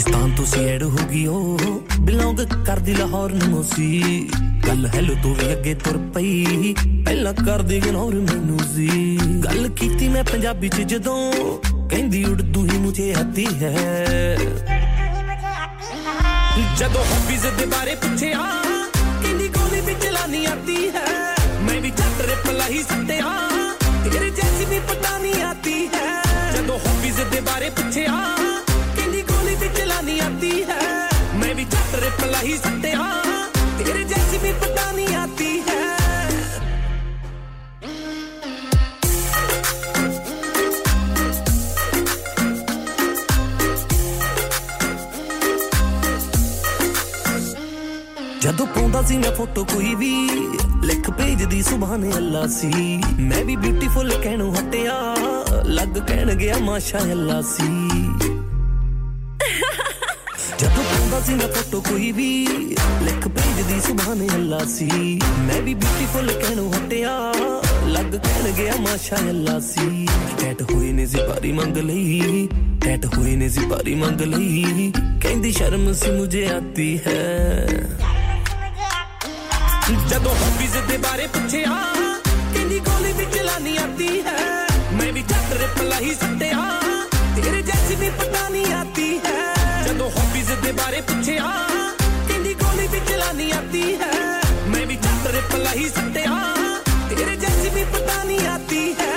Pakistan ਤੋਂ ਸੀ add ਹੋ ਗਈ ਉਹ। Belong ਕਰਦੀ ਲਾਹੌਰ ਨੂੰ ਸੀ ਗੱਲ hello, ਤੋਂ ਵੀ ਅੱਗੇ ਤੁਰ ਪਈ। ਪਹਿਲਾਂ ਕਰਦੀ ਇਗਨੋਰ ਮੈਨੂੰ ਸੀ। ਗੱਲ ਕੀਤੀ ਮੈਂ ਪੰਜਾਬੀ ਚ ਜਦੋਂ। ਕਹਿੰਦੀ ਉਰਦੂ ਹੀ ਮੁਝੇ ਆਤੀ ਹੈ। ਜਦੋਂ ਹੌਬੀਜ਼ ਦੇ ਬਾਰੇ ਪੁੱਛਿਆ, ਕਹਿੰਦੀ ਗੋਲੀ ਵੀ ਚਲਾਨੀ ਆਤੀ ਹੈ? ਮੈਂ ਵੀ ਚੱਟ ਰਿਪਲਾ ਹੀ ਸੱਟਿਆ। ਤੇਰੇ ਜੈਸੀ ਵੀ ਪਤਾ ਨਹੀਂ ਆਤੀ ਹੈ। ਜਦੋਂ ਹੌਬੀਜ਼ ਦੇ ਬਾਰੇ ਪੁੱਛਿਆ भी छात्र पलाई सकते हाँ तेरे जैसी भी पता नहीं आती है ਜਦੋਂ ਪਾਉਂਦਾ ਸੀ ਮੈਂ ਫੋਟੋ ਕੋਈ ਵੀ ਲਿਖ ਭੇਜਦੀ ਸੁਭਾਨ ਅੱਲਾ ਸੀ ਮੈਂ ਵੀ ਬਿਊਟੀਫੁਲ ਕਹਿਣੋਂ ਹਟਿਆ ਲੱਗ ਕਹਿਣ ਗਿਆ ਮਾਸ਼ਾ ਅੱਲਾ ਸੀ ਜਦੋਂ ਪਾਉਂਦਾ ਸੀ ਮੈਂ ਫੋਟੋ ਕੋਈ ਵੀ ਲਿਖ ਭੇਜਦੀ ਸੁਭਾਨ ਅੱਲਾ ਸੀ ਮੈਂ ਵੀ ਬਿਊਟੀਫੁਲ ਕਹਿਣੋਂ ਹਟਿਆ ਲੱਗ ਕਹਿਣ ਗਿਆ ਮਾਸ਼ਾ ਅੱਲਾ ਸੀ ਟੈਟ ਹੋਏ ਨੇ ਜ਼ਿਬਾਰੀ ਮੰਗ ਲਈ ਟੈਟ ਹੋਏ ਨੇ ਜ਼ਿਬਾਰੀ ਮੰਗ ਲਈ ਕਹਿੰਦੀ ਸ਼ਰਮ ਸੀ ਮੁਝੇ ਆਤੀ ਹੈ ਜਦੋਂ ਹੌਬੀਜ਼ ਦੇ ਬਾਰੇ ਪੁੱਛਿਆ ਕਹਿੰਦੀ ਗੋਲੀ ਵੀ ਚਲਾਨੀ ਆਤੀ ਹੈ ਮੈਂ ਵੀ ਜੱਟ ਰਿਪਲਾਈ ਸੱਟਿਆ ਤੇਰੇ ਜੈਸੀ ਵੀ ਪਤਾ ਨਹੀਂ ਆਤੀ ਹੈ ਜਦੋਂ ਹੌਬੀਜ਼ ਦੇ ਬਾਰੇ ਪੁੱਛਿਆ ਕਹਿੰਦੀ ਗੋਲੀ ਵੀ ਚਲਾਨੀ ਆਤੀ ਹੈ ਮੈਂ ਵੀ ਜੱਟ ਰਿਪਲਾਈ ਸੱਟਿਆ ਤੇਰੇ ਜੈਸੀ ਵੀ ਪਤਾ ਨਹੀਂ ਆਤੀ ਹੈ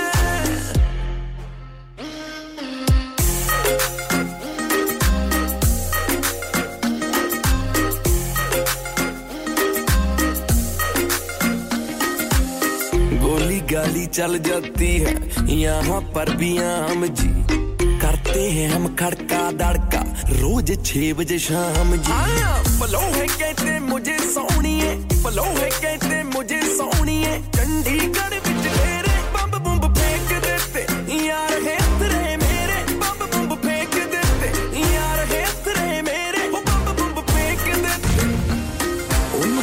गोली गाली चल जाती है यहाँ पर भी आम जी करते हैं हम खड़का दड़का। रोज छह बजे शाम जी। हाँ, पलो है कहते मुझे सोनी है पलो है कहते मुझे सोनी है चंडीगढ़ मेरे बम फेंक देते। यार है तेरे मेरे बम फेंक देते। यार है तेरे मेरे बम फेंक देते। उन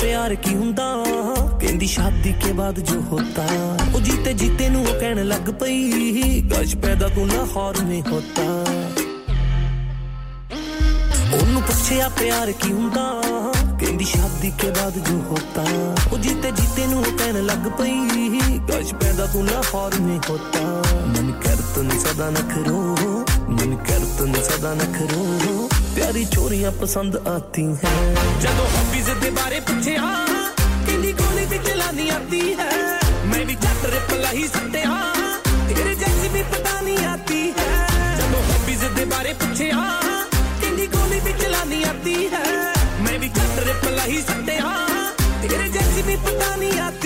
प्यार की हुंदा। ਕਹਿੰਦੀ ਸ਼ਾਦੀ ਕੇ ਬਾਅਦ ਜੋ ਹੋਤਾ, ਉਹ ਜੀਤੇ ਜੀਤੇ ਨੂੰ ਉਹ ਕਹਿਣ ਲੱਗ ਪਈ ਗਸ਼ ਪੈਦਾ ਤੂੰ ਲਾਹੌਰ ਮੇ ਹੋਤਾ। ਉਹਨੂੰ ਪੁੱਛਿਆ ਪਿਆਰ ਕੀ ਹੁੰਦਾ, ਕਹਿੰਦੀ ਸ਼ਾਦੀ ਕੇ ਬਾਅਦ ਜੋ ਹੋਤਾ, ਉਹ ਜੀਤੇ ਜੀਤੇ ਨੂੰ ਕਹਿਣ ਲੱਗ ਪਈ ਗਸ਼ ਪੈਦਾ ਤੂੰ ਲਾਹੌਰ ਮੇ ਹੋਤਾ। ਮਨ ਕਰ ਤੂੰ ਸਦਾ ਨਖਰੋ ਮਨ ਕਰ ਤੂੰ ਸਦਾ ਨਖਰੋ ਪਿਆਰੀ ਚੋਰੀਆਂ ਪਸੰਦ ਆਤੀ ਹੈ ਜਦੋਂ ਹਬੀਜ਼ ਦੇ ਬਾਰੇ ਪੁੱਛਿਆ नीली गोली भी चलानी आती है। मैं भी चट रिपला ही सकते हाँ। तेरे जैसी भी पता नहीं आती है। जब हॉबीज दे बारे पूछे हाँ। नीली गोली भी चलानी आती है। मैं भी चट रिपला ही सकते हाँ। तेरे जैसी भी पता नहीं आती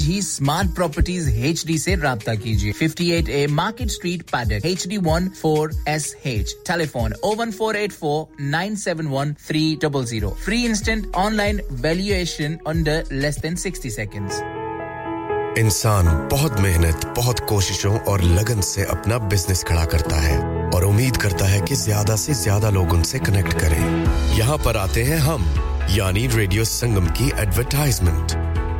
ही स्मार्ट प्रॉपर्टीज़ एच डी ऐसी रहा कीजिए। 58 A market street Paddock H D one four S H telephone O one four eight four nine seven one three double zero free instant online valuation under less than sixty seconds
इंसान बहुत मेहनत, बहुत कोशिशों और लगन से अपना business खड़ा करता है और उम्मीद करता है कि ज़्यादा से ज़्यादा लोग उनसे कनेक्ट करें। यहाँ पर आते हैं हम, यानी रेडियो संगम की एडवर्टाइजमेंट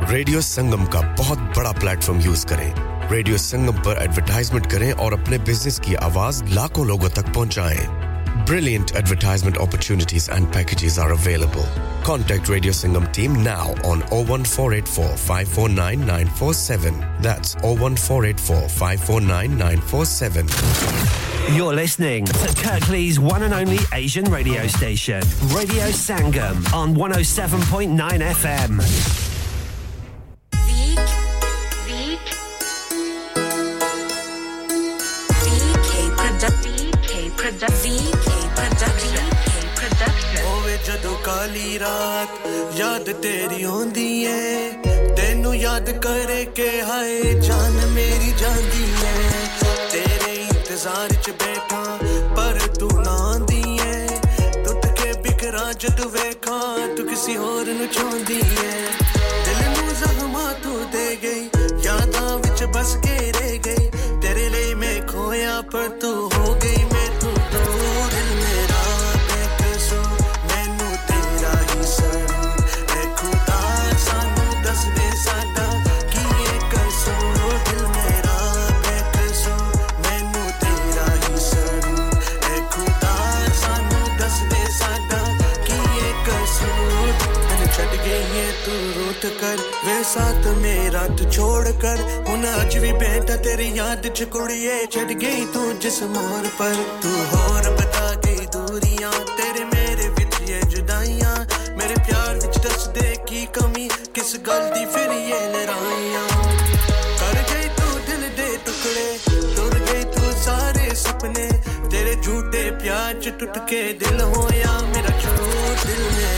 रेडियो संगम का बहुत बड़ा प्लेटफॉर्म यूज करें रेडियो संगम पर एडवर्टाइजमेंट करें और अपने बिजनेस की आवाज लाखों लोगों तक पहुंचाएं। Brilliant advertisement opportunities and packages are available. Contact Radio Sangam team now on 01484 549 947. That's 01484 549 947.
You're listening to Kirklees' one and only Asian radio station, Radio Sangam, on 107.9 FM.
ਹੋਵੇ ਜਦੋਂ ਕਾਲੀ ਰਾਤ ਯਾਦ ਤੇਰੀ ਆਉਂਦੀ ਏ ਤੈਨੂੰ ਯਾਦ ਕਰੇ ਕਿ ਹਾਏ ਜਾਨ ਮੇਰੀ ਜਾਂਦੀ ਏ ਤੇਰੇ ਇੰਤਜ਼ਾਰ 'ਚ ਬੈਠਾ ਪਰ ਤੂੰ ਨਾ ਆਂਦੀ ਏ ਟੁੱਟ ਕੇ ਬਿਖਰਾਂ ਜਦ ਵੇਖਾਂ ਤੂੰ ਕਿਸੇ ਹੋਰ ਨੂੰ ਚਾਹੁੰਦੀ ਏ ਦਿਲ ਨੂੰ ਜ਼ਖਮਾਂ ਤੂੰ ਦੇ ਗਈ ਯਾਦਾਂ ਵਿੱਚ ਬਸ ਕੇ ਰਹਿ ਗਈ ਤੇਰੇ ਲਈ ਮੈਂ ਖੋਇਆ ਪਰ ਤੂੰ साथ मेरा तू छोड़ कर। हूँ अज भी बैठा तेरी याद च कुड़िए। चढ़ गई तू जिस मोर पर। तू और बता गई दूरियाँ। तेरे मेरे विच ये जुदाइयाँ। मेरे प्यार बिच दस दे की कमी। किस गल दी फिर ये लड़ाइयाँ। कर गई तू दिल दे टुकड़े। तुर गई तू सारे सपने। तेरे झूठे प्यार च टूट के दिल होया मेरा छोड़ दिल में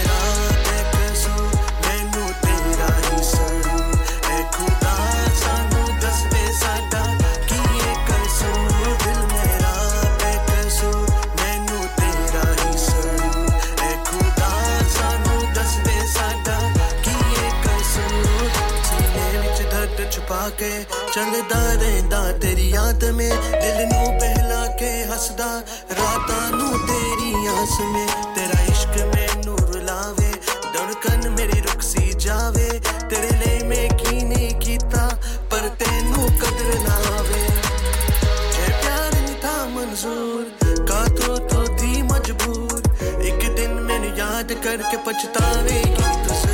ਕੇ ਚੱਲਦਾ ਰਹਿੰਦਾ ਤੇਰੀ ਯਾਦ ਮੇ ਦਿਲ ਨੂੰ ਬਹਿਲਾ ਕੇ ਹੱਸਦਾ ਰਾਤਾਂ ਨੂੰ ਤੇਰੀ ਆਸ ਮੇ ਤੇਰਾ ਇਸ਼ਕ ਮੈਨੂੰ ਰੁਲਾਵੇ ਧੜਕਨ ਮੇਰੀ ਰੁਕਸੀ ਜਾਵੇ ਤੇਰੇ ਲਈ ਮੈਂ ਕੀ ਨਹੀਂ ਕੀਤਾ ਪਰ ਤੈਨੂੰ ਕਦਰ ਨਾ ਆਵੇ ਜੇ ਪਿਆਰ ਨਹੀਂ ਥਾ ਮਨਜ਼ੂਰ ਕਾਤੋਂ ਤੋ ਥੀ ਮਜਬੂਰ ਇੱਕ ਦਿਨ ਮੈਨੂੰ ਯਾਦ ਕਰਕੇ ਪਛਤਾਵੇਗੀ ਤੂੰ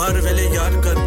हर वेले याद
कर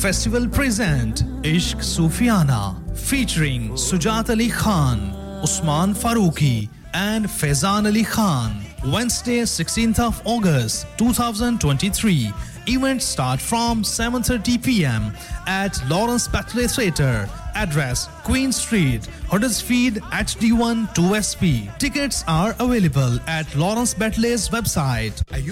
Festival present Ishq Sufiana featuring Sujat Ali Khan, Usman Faruqi and Faizan Ali Khan. Wednesday 16th of August 2023. Event start from 7.30 p.m. at Lawrence Batley Theatre. Address Queen Street, Huddersfield HD1 2SP. Tickets are available at Lawrence Batley's website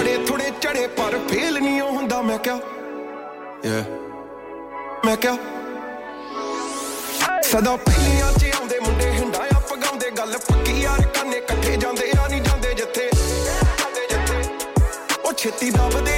ਅੜੇ ਥੋੜੇ ਚੜੇ ਪਰ fail ਨਹੀਂ ਹੁੰਦਾ। ਮੈਂ ਕਿਹਾ ਯਾ ਮੈਂ ਕਿਹਾ, ਸਦਾ ਪਹਿਲੀਆਂ ਚ ਆਉਂਦੇ ਮੁੰਡੇ ਹੰਡਾਇਆ ਪਗਾਉਂਦੇ ਗੱਲ ਪੱਕੀ ਯਾਰ, ਕੰਨੇ ਇਕੱਠੇ ਜਾਂਦੇ ਆ ਨਹੀਂ ਜਾਂਦੇ ਜਿੱਥੇ। ਉਹ ਛੇਤੀ ਦਬਦੇ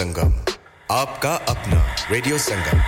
संगम। आपका अपना रेडियो संगम।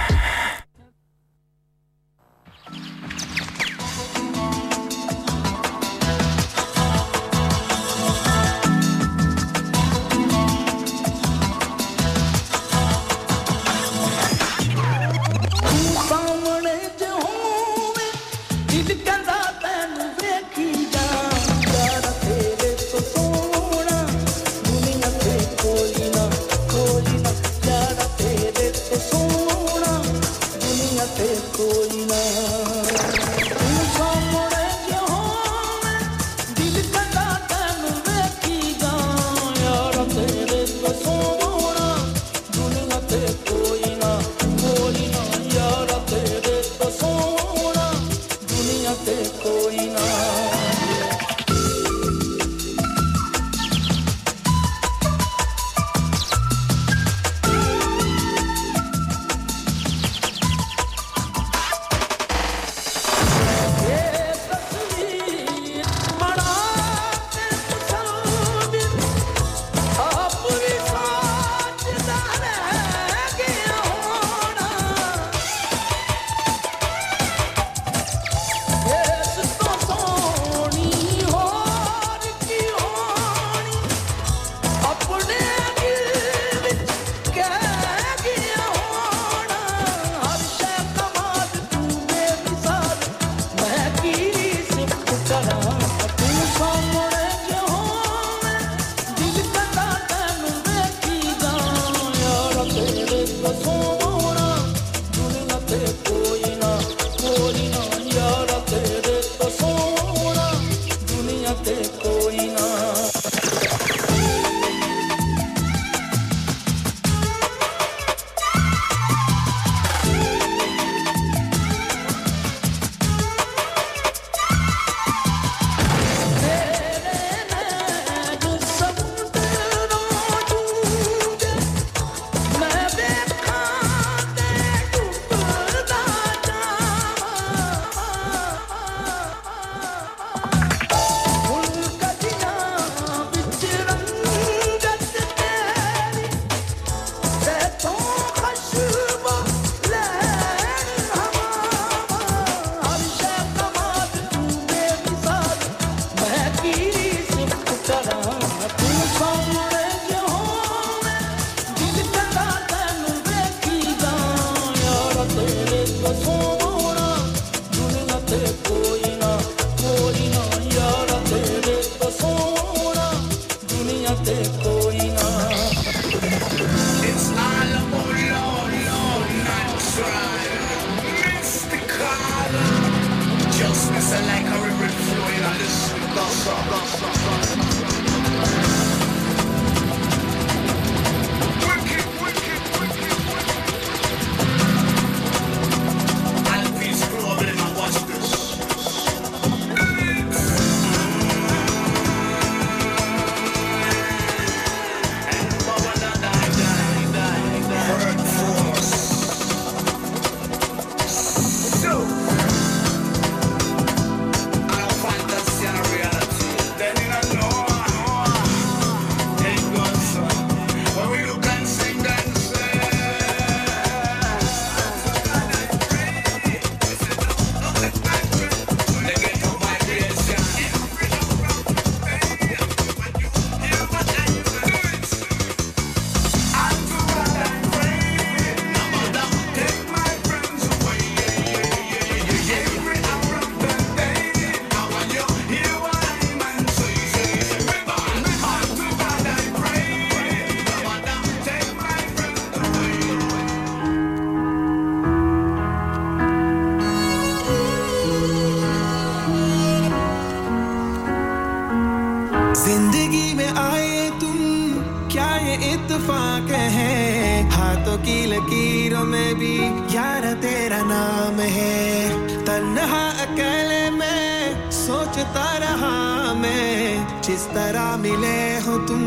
नाम है। तन्हा अकेले में सोचता रहा मैं। जिस तरह मिले हो तुम,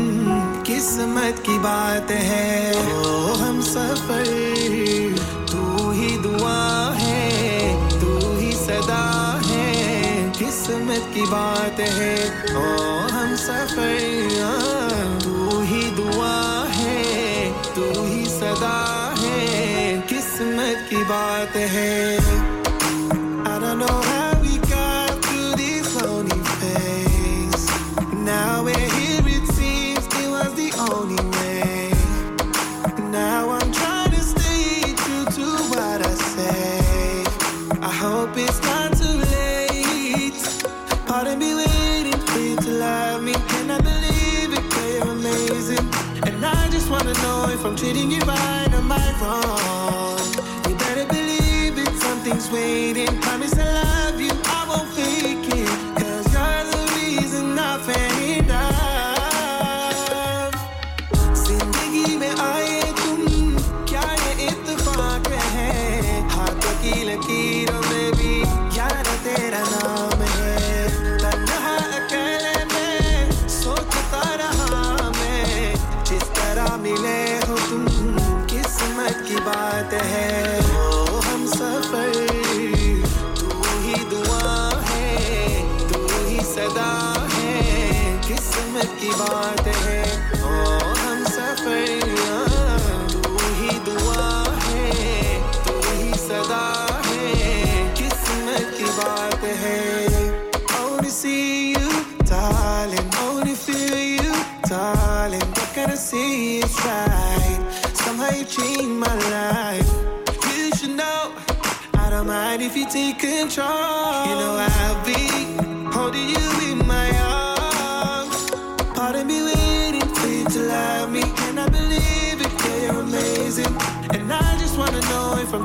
किस्मत की बात है। ओ, हम सफ़र, तू ही दुआ है, तू ही सदा है। किस्मत की बात है। ओ, हम सफ़र की बात है। waiting. Promise a lot.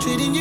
treating you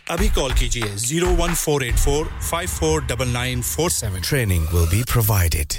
अभी कॉल कीजिए 01484 549947.
Training will be provided.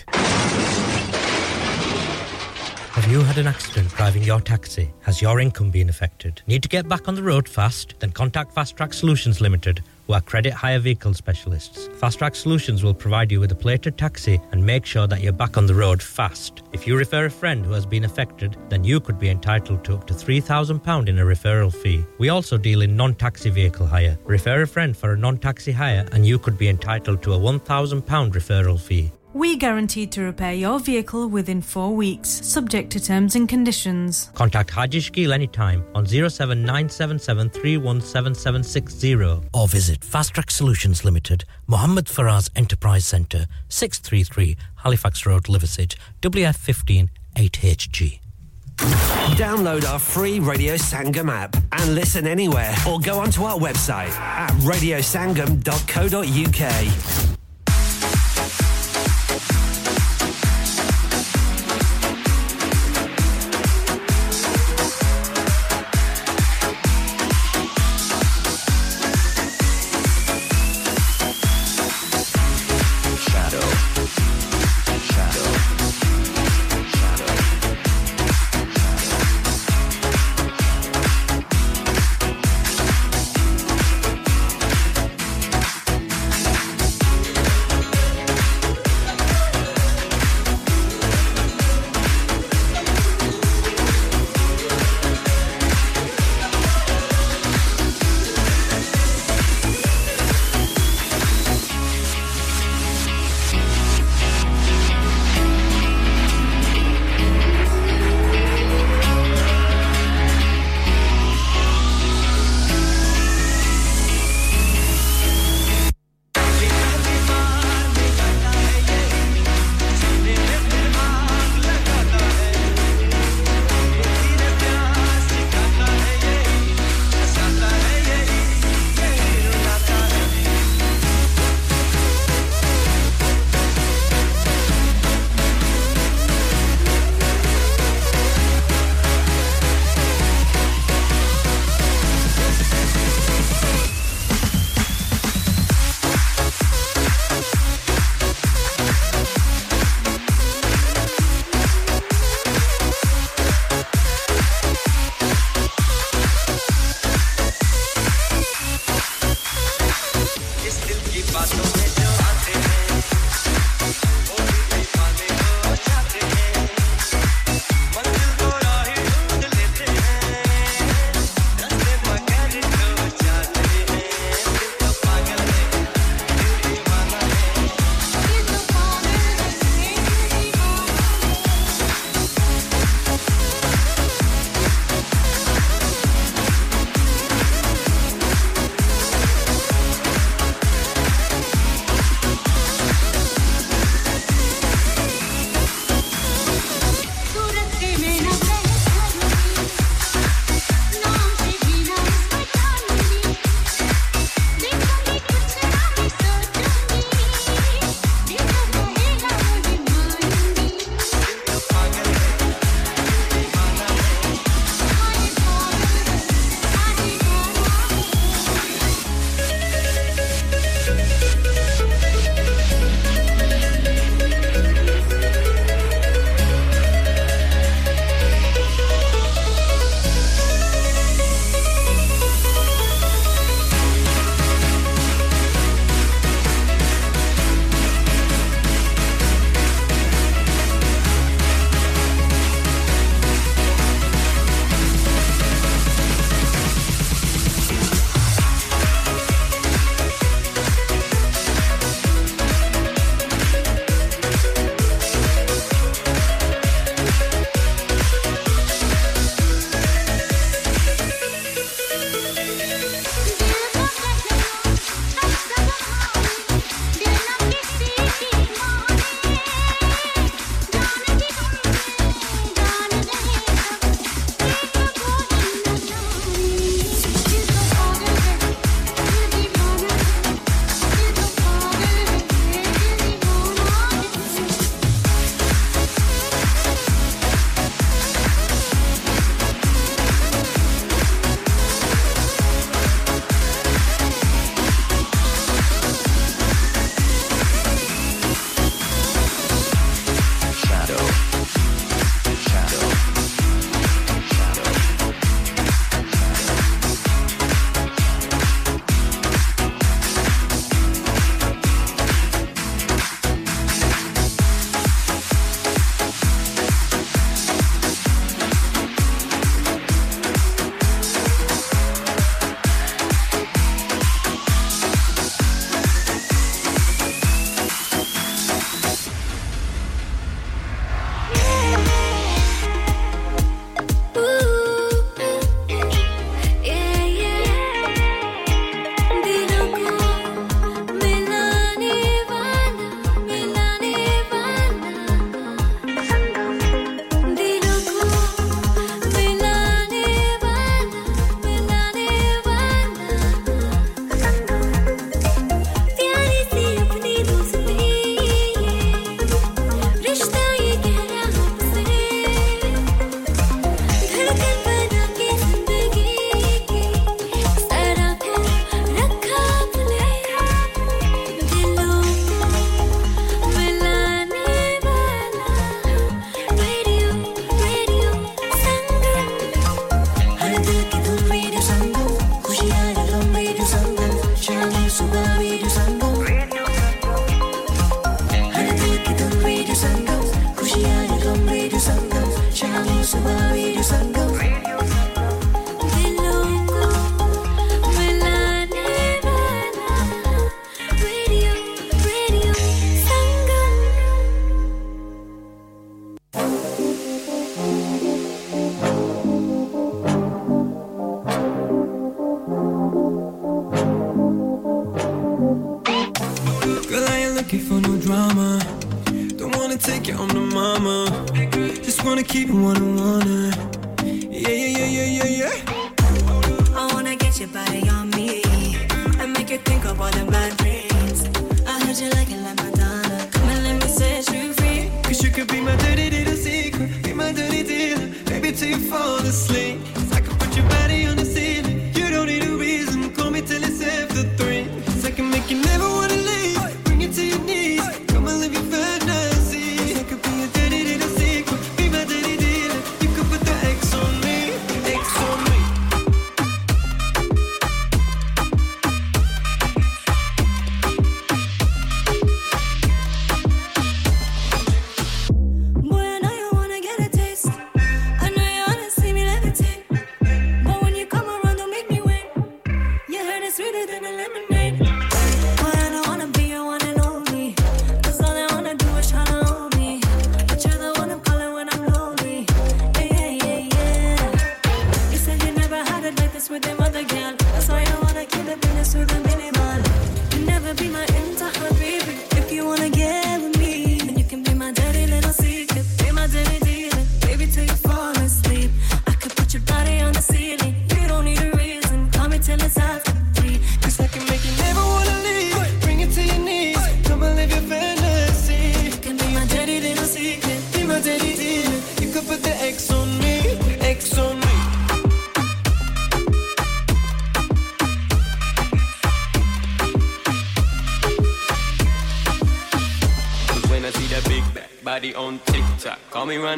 Have you had an accident driving your taxi? Has your income been affected? Need to get back on the road fast? Then contact Fast Track Solutions Limited who are credit hire vehicle specialists. Fast Track Solutions will provide you with a plated taxi and make sure that you're back on the road fast. If you refer a friend who has been affected, then you could be entitled to up to £3,000 in a referral fee. We also deal in non taxi vehicle hire. Refer a friend for a non taxi hire and you could be entitled to a £1,000 referral fee.
We guarantee to repair your vehicle within four weeks, subject to terms and conditions.
Contact Haji Shkil anytime on 07977317760 or visit Fast Track Solutions Limited, Muhammad Faraz Enterprise Centre, 633 Halifax Road, Liversedge, WF15 8HG.
Download our free Radio Sangam app and listen anywhere or go onto our website at radiosangam.co.uk.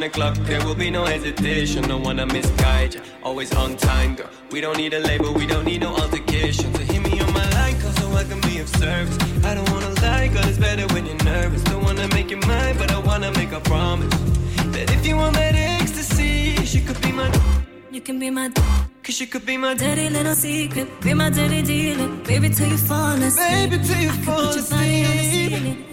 the clock, there will be no hesitation. Don't wanna misguide ya. Always on time, girl. We don't need a label, we don't need no altercation. So hit me on my line, cause so I can be of service. I don't wanna lie, girl, it's better when you're nervous. Don't wanna make you mine, but I wanna make a promise. That if you want that ecstasy, she could be my.
You can be my.
Cause you could be my
dirty little secret. Be my dirty dealer. Baby, till you fall asleep.
Baby, till you fall
Put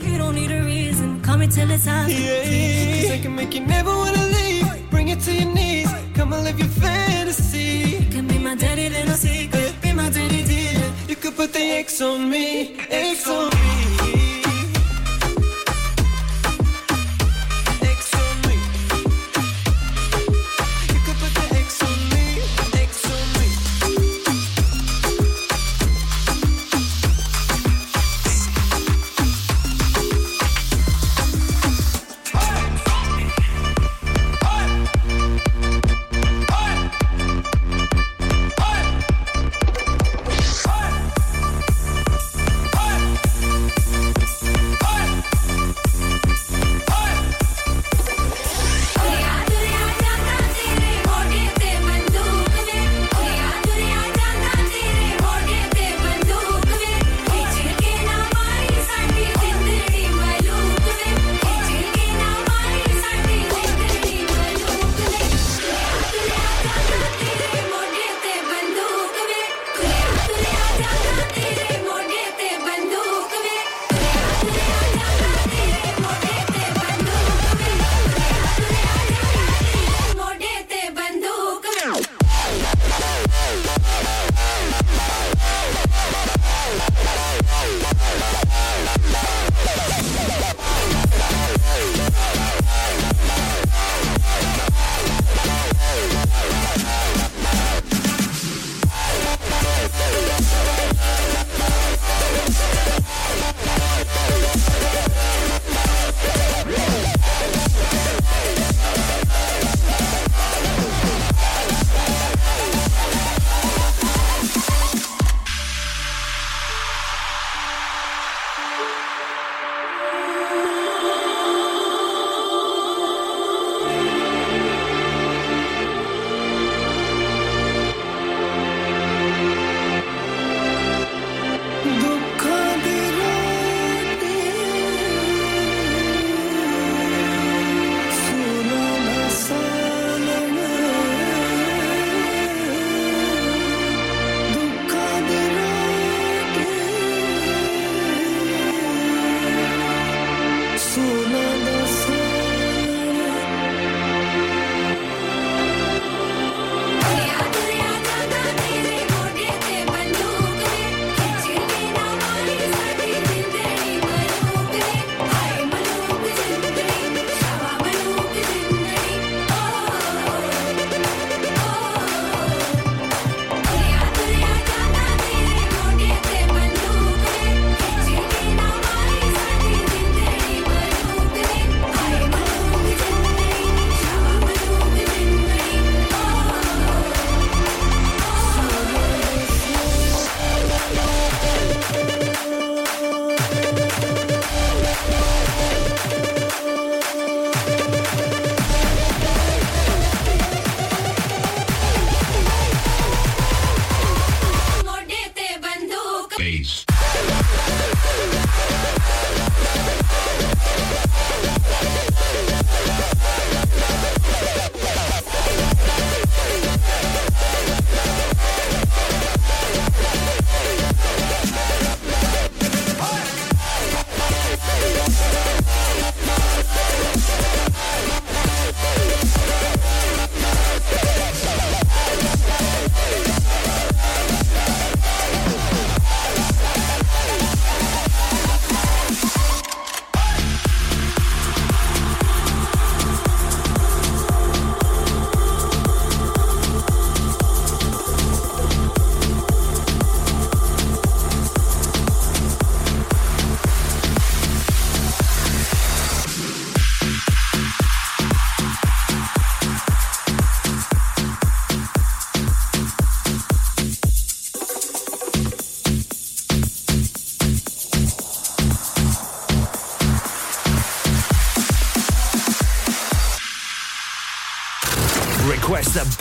till it's time.
Yeah, cause I can make you never wanna leave. Bring it to your knees. Come and live your fantasy.
You can be my dirty little secret. Be my dirty dealer.
You could put the X on me. X on me.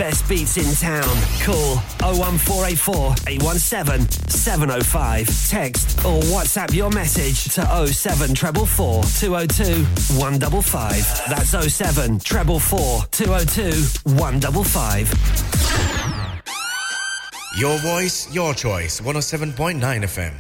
Best beats in town. Call 01484 817 705. Text or WhatsApp your message to 07444 202 155. That's 07 444 202 155.
Your voice, your choice. 107.9 FM.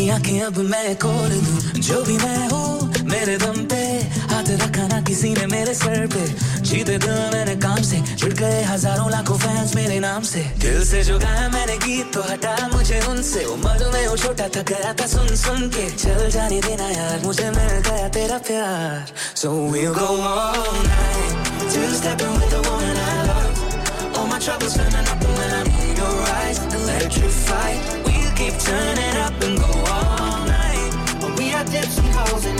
भी आँखें अब मैं खोल दूँ। जो भी मैं हूँ, मेरे दम पे हाथ रखा ना किसी ने मेरे सर पे। जीते दिल मैंने काम से जुड़ गए हज़ारों लाखों फैंस मेरे नाम से। दिल से जो गाया मैंने गीत तो हटा मुझे उनसे। उम्र में वो छोटा था, गया था सुन सुन के। चल जाने देना यार, मुझे मिल गया तेरा प्यार। So we'll go all night
Two-stepping with the woman I love. All my troubles turning up when I'm in your eyes. Electrified We'll keep turning.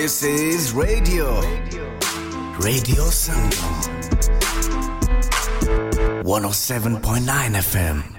This is Radio. Radio Sangam. 107.9 FM.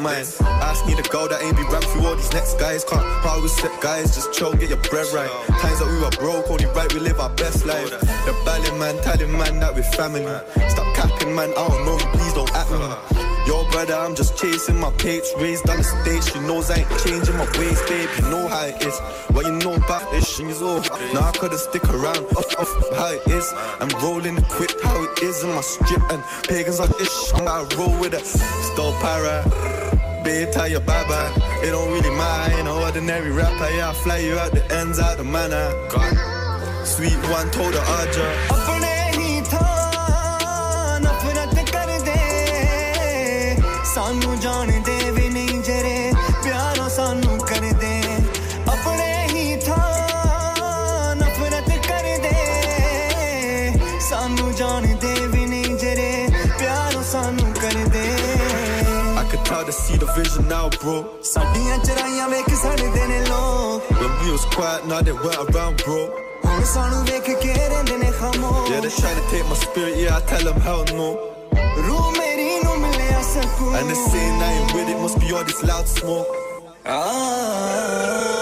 Mine. Ask me to go that ain't be ran through all these next guys. Can't power step guys, just chill, get your bread right. Times that we were broke, only right, we live our best life. The balling man, telling man that we're family. Stop capping, man, I don't know you, please don't act me. Yo, brother, I'm just chasing my papes, raised on the stage. She knows I ain't changing my ways, babe. You know how it is. What you know about this is all. Now I could've stick around, off, off, how it is. I'm rolling the quick, how it is in my strip. And pagans on this I'm gotta roll with it. Still para. Babe, tell you bye bye. It don't really matter, ain't no ordinary rapper. Yeah, I fly you out the ends out the manor. God. Sweet one told the Aja. vision now, bro.
ਸਾਡੀਆਂ ਚਰਾਈਆਂ ਵੇਖ ਸੜਦੇ ਨੇ ਲੋਕ
When we was quiet, now they went around, bro.
ਹੁਣ ਸਾਨੂੰ ਵੇਖ ਕੇ ਰਹਿੰਦੇ ਨੇ ਖਾਮੋਸ਼
Yeah, they trying to take my spirit, yeah, I tell them hell no.
ਰੂਹ ਮੇਰੀ ਨੂੰ ਮਿਲਿਆ ਸਕੂਨ
And they saying I ain't with it, must be all this loud smoke.
ਆਪਣੇ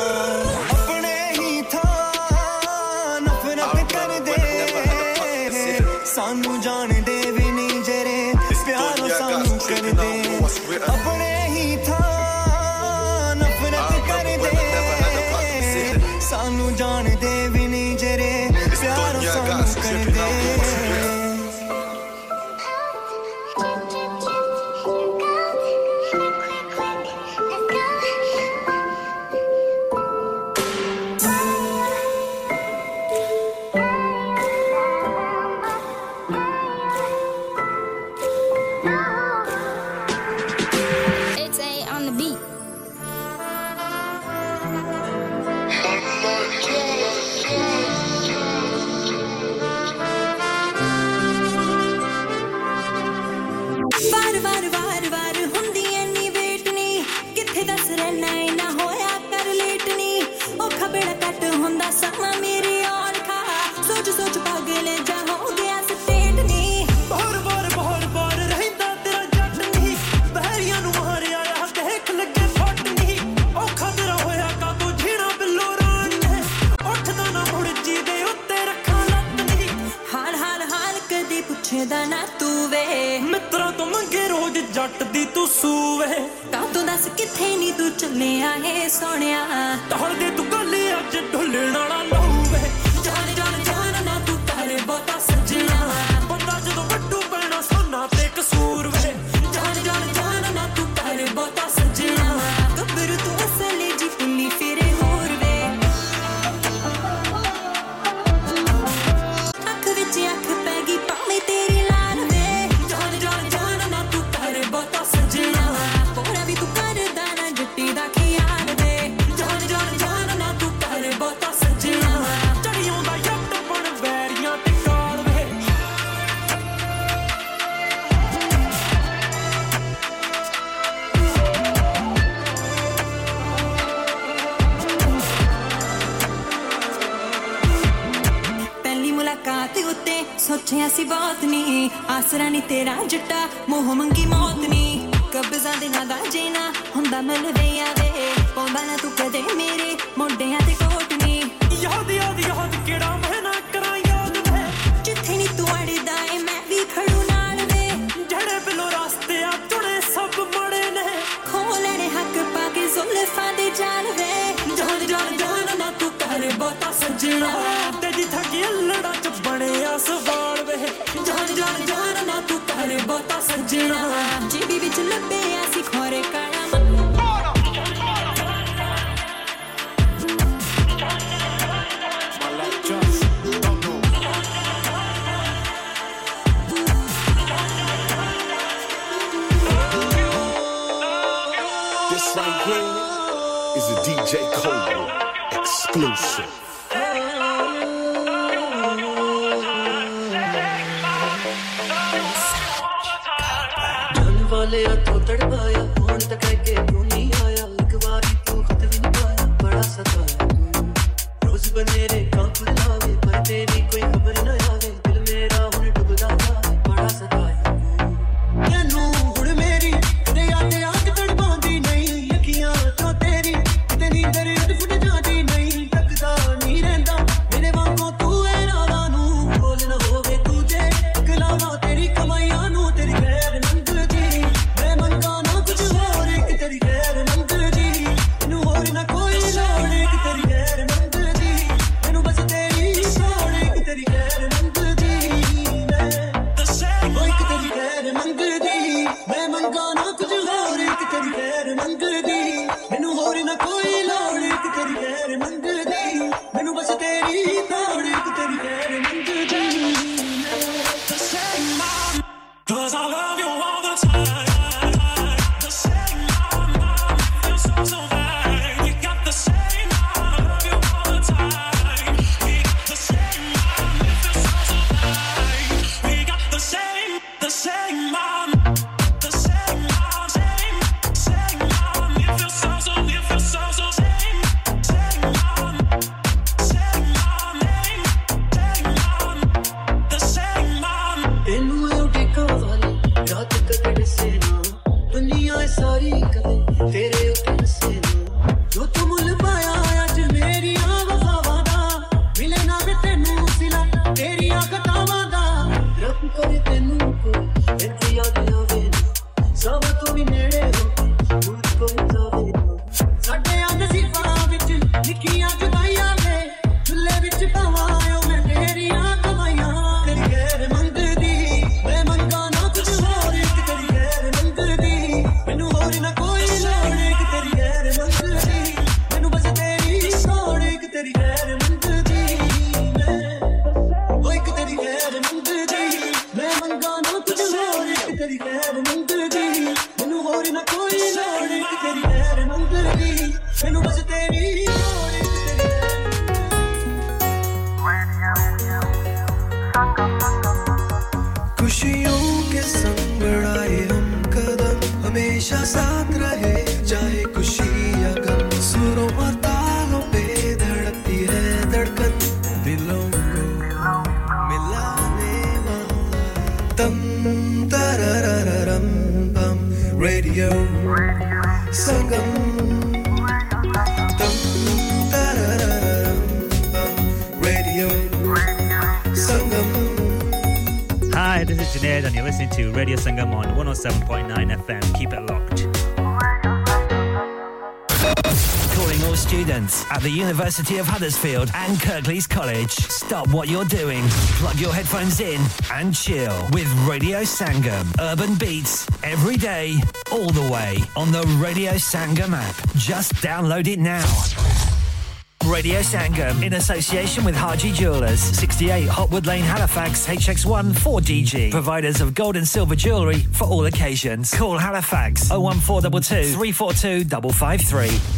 University of Huddersfield and Kirklees College. Stop what you're doing, plug your headphones in, and chill with Radio Sangam. Urban beats every day, all the way on the Radio Sangam app. Just download it now. Radio Sangam in association with Haji Jewelers, 68 Hopwood Lane, Halifax, HX1 4DG. Providers of gold and silver jewellery for all occasions. Call Halifax 01422 342 553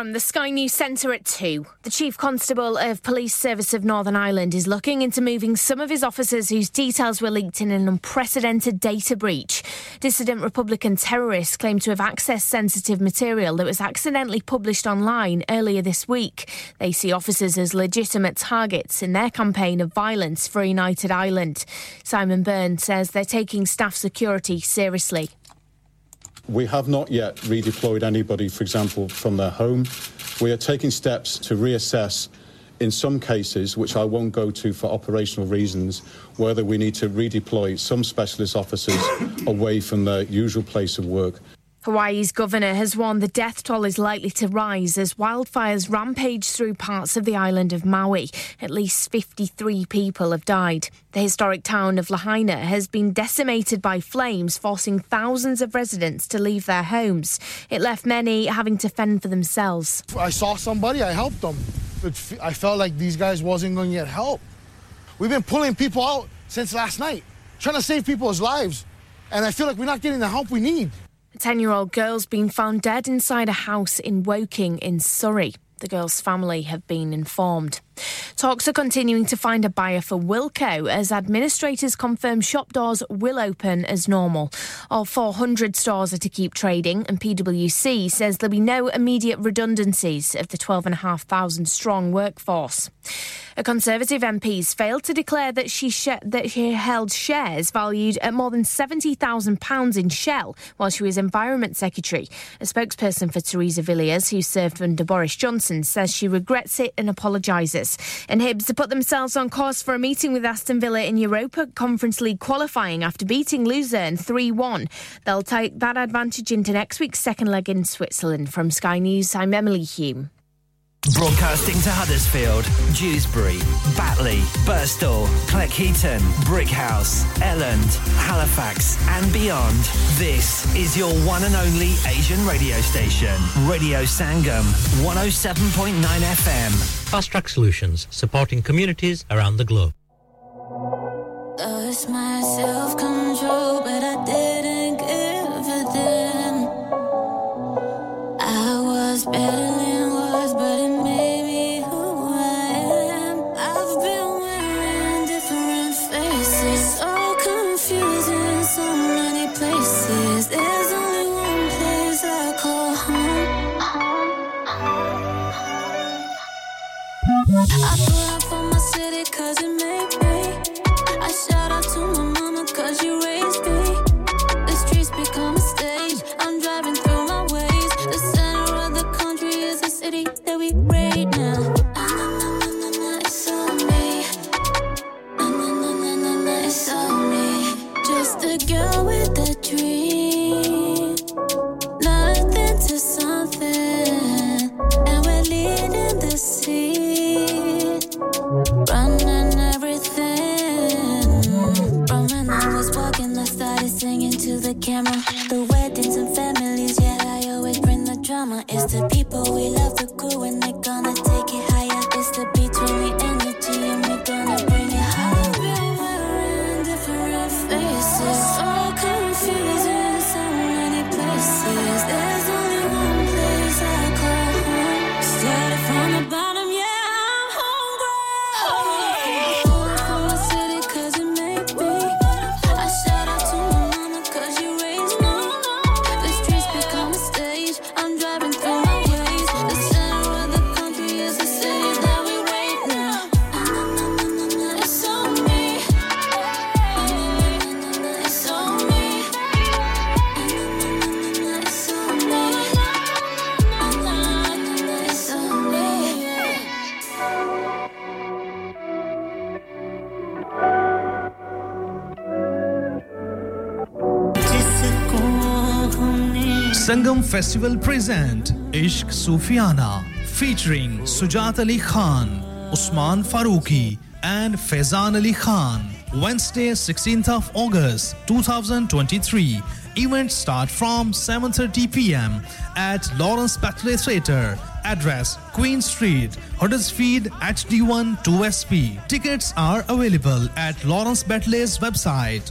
From the Sky News Centre at 2, the Chief Constable of Police Service of Northern Ireland is looking into moving some of his officers whose details were leaked in an unprecedented data breach. Dissident Republican terrorists claim to have accessed sensitive material that was accidentally published online earlier this week. They see officers as legitimate targets in their campaign of violence for united Ireland. Simon Byrne says they're taking staff security seriously.
We have not yet redeployed anybody, for example, from their home. We are taking steps to reassess, in some cases, which I won't go to for operational reasons, whether we need to redeploy some specialist officers away from their usual place of work.
Hawaii's governor has warned the death toll is likely to rise as wildfires rampage through parts of the island of Maui. At least 53 people have died. The historic town of Lahaina has been decimated by flames, forcing thousands of residents to leave their homes. It left many having to fend for themselves.
I saw somebody, I helped them. I felt like these guys wasn't going to get help. We've been pulling people out since last night, trying to save people's lives. And I feel like we're not getting the help we need.
A 10 year old girl's been found dead inside a house in Woking in Surrey. The girl's family have been informed. Talks are continuing to find a buyer for Wilko as administrators confirm shop doors will open as normal. All 400 stores are to keep trading, and PwC says there'll be no immediate redundancies of the 12,500 strong workforce. A Conservative MP's failed to declare that she, sh- that she held shares valued at more than £70,000 in Shell while she was Environment Secretary. A spokesperson for Theresa Villiers, who served under Boris Johnson, says she regrets it and apologises. And Hibs have put themselves on course for a meeting with Aston Villa in Europa Conference League qualifying after beating Luzern 3 1. They'll take that advantage into next week's second leg in Switzerland. From Sky News, I'm Emily Hume.
Broadcasting to Huddersfield, Dewsbury, Batley, Birstall, Cleckheaton, Brighouse, Elland, Halifax, and beyond. This is your one and only Asian radio station, Radio Sangam, 107.9 FM.
Fast Track Solutions, supporting communities around the globe.
Lost my self control, but I didn't give a damn. I was better. I am. I've been wearing different faces. So confusing, so many places. There's only one place I call home. I pull up for my city cause it made me. It's the people we love,
Sangam Festival present Ishq Sufiana featuring Sujat Ali Khan, Usman Farooqi and Faizan Ali Khan. Wednesday 16th of August 2023. Event start from 7:30 p.m. at Lawrence Batley Theatre. Address Queen Street, Huddersfield HD1 2SP. Tickets are available at Lawrence Batley's website.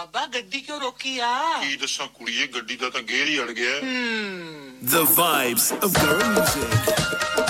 ਬਾਬਾ ਗੱਡੀ ਕਿਉਂ ਰੋਕੀ ਆ
ਕੀ ਦੱਸਾਂ ਕੁੜੀਏ ਗੱਡੀ ਦਾ ਤਾਂ ਗੇਰ ਹੀ ਅੜ ਗਿਆ
The vibes of girl music.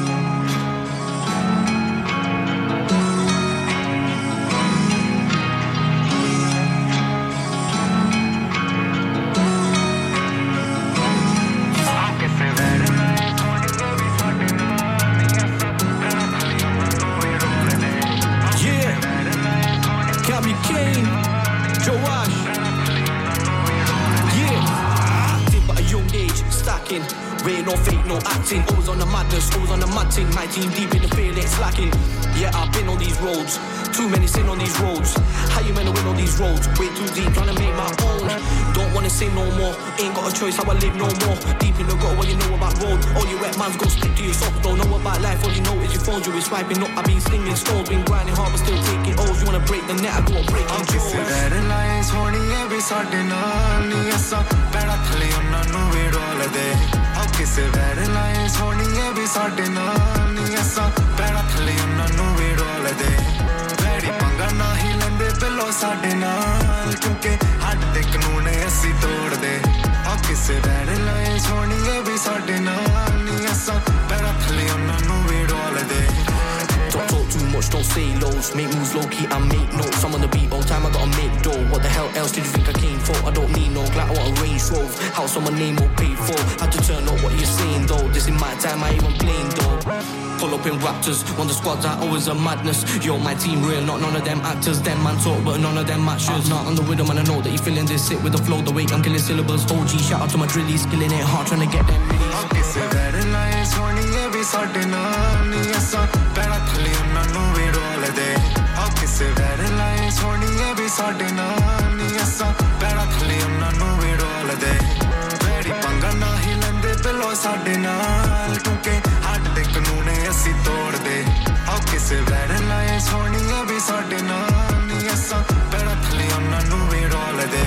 goals. Too many sin on these roads. How you meant to win on these roads? Way too deep, trying to make my own. Don't wanna say no more. Ain't got a choice how I live no more. Deep in the gutter, what you know about road. All you wet man's gon' stick to your soft. Don't know about life. All you know is your phone, You be swiping up. I've been slinging stones, been grinding hard, but still taking O's. You wanna break the net? I gotta break I'm
kissing better lines, horny every Saturday night. Yes, I'm better tell you, I'm not all day. I'll kiss every I'm ਡੋਲਦੇ ਬੈੜੀ ਪੰਗਾ ਨਾ ਹੀ ਲੈਂਦੇ ਬਿੱਲੋ ਸਾਡੇ ਨਾਲ ਕਿਉਂਕਿ ਹੱਡ ਦੇ ਕਾਨੂੰਨ ਅਸੀਂ ਤੋੜਦੇ ਆ ਕਿਸੇ ਵੈਰ ਲਾਈਨਸ ਹੋਣੀ ਐ ਵੀ ਸਾਡੇ ਨਾਲ ਨਹੀਂ ਅਸਾਂ ਪੈੜਾ ਥਲੇ ਉਹਨਾਂ ਨੂੰ ਵੀ ਡੋਲਦੇ
Don't talk too much, don't say lows. Make moves low key, I make notes. I'm on the beat on time, I gotta make dough. What the hell else did you think I came for? I don't need no glass, I want a Range Rover. House on my name all paid for. Had to turn up what you're saying though. This is my time, I even playing though. Pull up in Raptors, on the squads are always a madness. Yo, my team real, not none of them actors. Them man talk, but none of them matches. Not on the rhythm, and I know that you feeling this. Sit with the flow, the way I'm killing syllables. OG, shout out to my drillies, killing it hard, trying to get them
ਰੋਲਦੇ ਆ ਕਿਸੇ ਵੈਰ line ਸੋਹਣੀਏ ਵੀ ਸਾਡੇ ਨਾਲ ਨਹੀਂ ਅਸਾਂ ਪੈਰਾਂ ਥਲੇ ਉਹਨਾਂ ਨੂੰ ਵੀ ਰੋਲਦੇ ਵੈਰੀ ਪੰਗਾ ਨਾ ਹੀ ਲੈਂਦੇ ਬਿਲੋ ਸਾਡੇ ਨਾਲ ਕਿਉਂਕਿ ਹੱਡ ਦੇ ਕਾਨੂੰਨ ਅਸੀਂ ਤੋੜਦੇ ਆ ਕਿਸੇ ਵੈਰ ਲਾਈਨ ਸੋਹਣੀਏ ਵੀ ਸਾਡੇ ਨਾਲ ਨਹੀਂ ਅਸਾਂ ਪੈਰਾਂ ਥਲੇ ਉਹਨਾਂ ਨੂੰ ਵੀ ਰੋਲਦੇ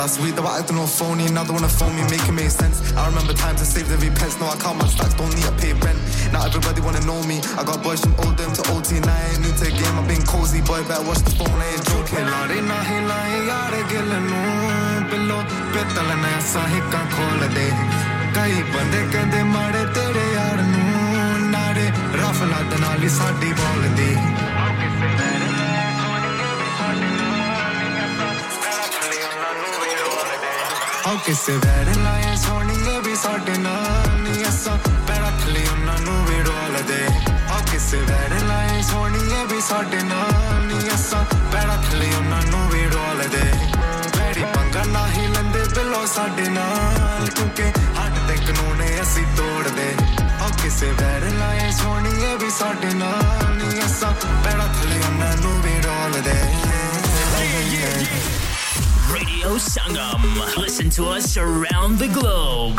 Last week, they were acting all phony. Now they wanna phone me, make it make sense. I remember times I saved every pence. No, I count my stacks, don't need to pay rent. Now everybody wanna know me. I got boys from Oldham to OT. Now I ain't new to the game. I've been cozy, boy. Better watch the phone, I ain't joking.
ਲਾਰੇ ਨਾ ਹਿਲਾਏ ਯਾਰ ਗਿਲ ਨੂੰ ਬਿੱਲੋ, ਪਿੱਤਲ ਨੇ ਸਾਹਿਕਾਂ ਖੋਲ ਦੇ ਕਈ ਬੰਦੇ ਕਹਿੰਦੇ, ਮਾੜੇ ਤੇਰੇ ਯਾਰ ਨੂੰ ਨਾਰੇ ਰਫਲਾ ਦੇ ਨਾਲ ਹੀ ਸਾਡੀ ਬੋਲਦੀ। ਆਓ ਕਿਸੇ ਵੈਰ ਲਾਏ ਸੋਹਣੀਏ ਵੀ ਸਾਡੇ ਨਾਲ ਨਹੀਂ ਅਸਾਂ ਪੈਰਾਂ ਥਲੇ ਉਹਨਾਂ ਨੂੰ ਵੀ ਰੋਲਦੇ। ਆਓ ਕਿਸੇ ਵੈਰ ਲਾਏ ਸੋਹਣੀਏ ਵੀ ਸਾਡੇ ਨਾਲ ਨਹੀਂ ਅਸਾਂ ਪੈਰਾਂ ਥਲੇ ਉਹਨਾਂ ਨੂੰ ਵੀ ਰੋਲਦੇ। ਬੈੜੀ ਪੰਗਾ ਨਾ ਹੀ ਲੈਂਦੇ ਬਿੱਲੋ ਸਾਡੇ ਨਾਲ ਕਿਉਂਕਿ ਹੱਡ ਦੇ ਕਾਨੂੰਨ ਅਸੀਂ ਤੋੜਦੇ ਆਓ ਕਿਸੇ ਵੈਰ ਲਾਏ ਸੋਹਣੀਏ ਵੀ ਸਾਡੇ ਨਾਲ ਨਹੀਂ ਅਸਾਂ ਪੈਰਾਂ ਥਲੇ ਉਹਨਾਂ ਨੂੰ ਵੀ ਰੋਲਦੇ
Radio Sangam. Listen to us around the globe.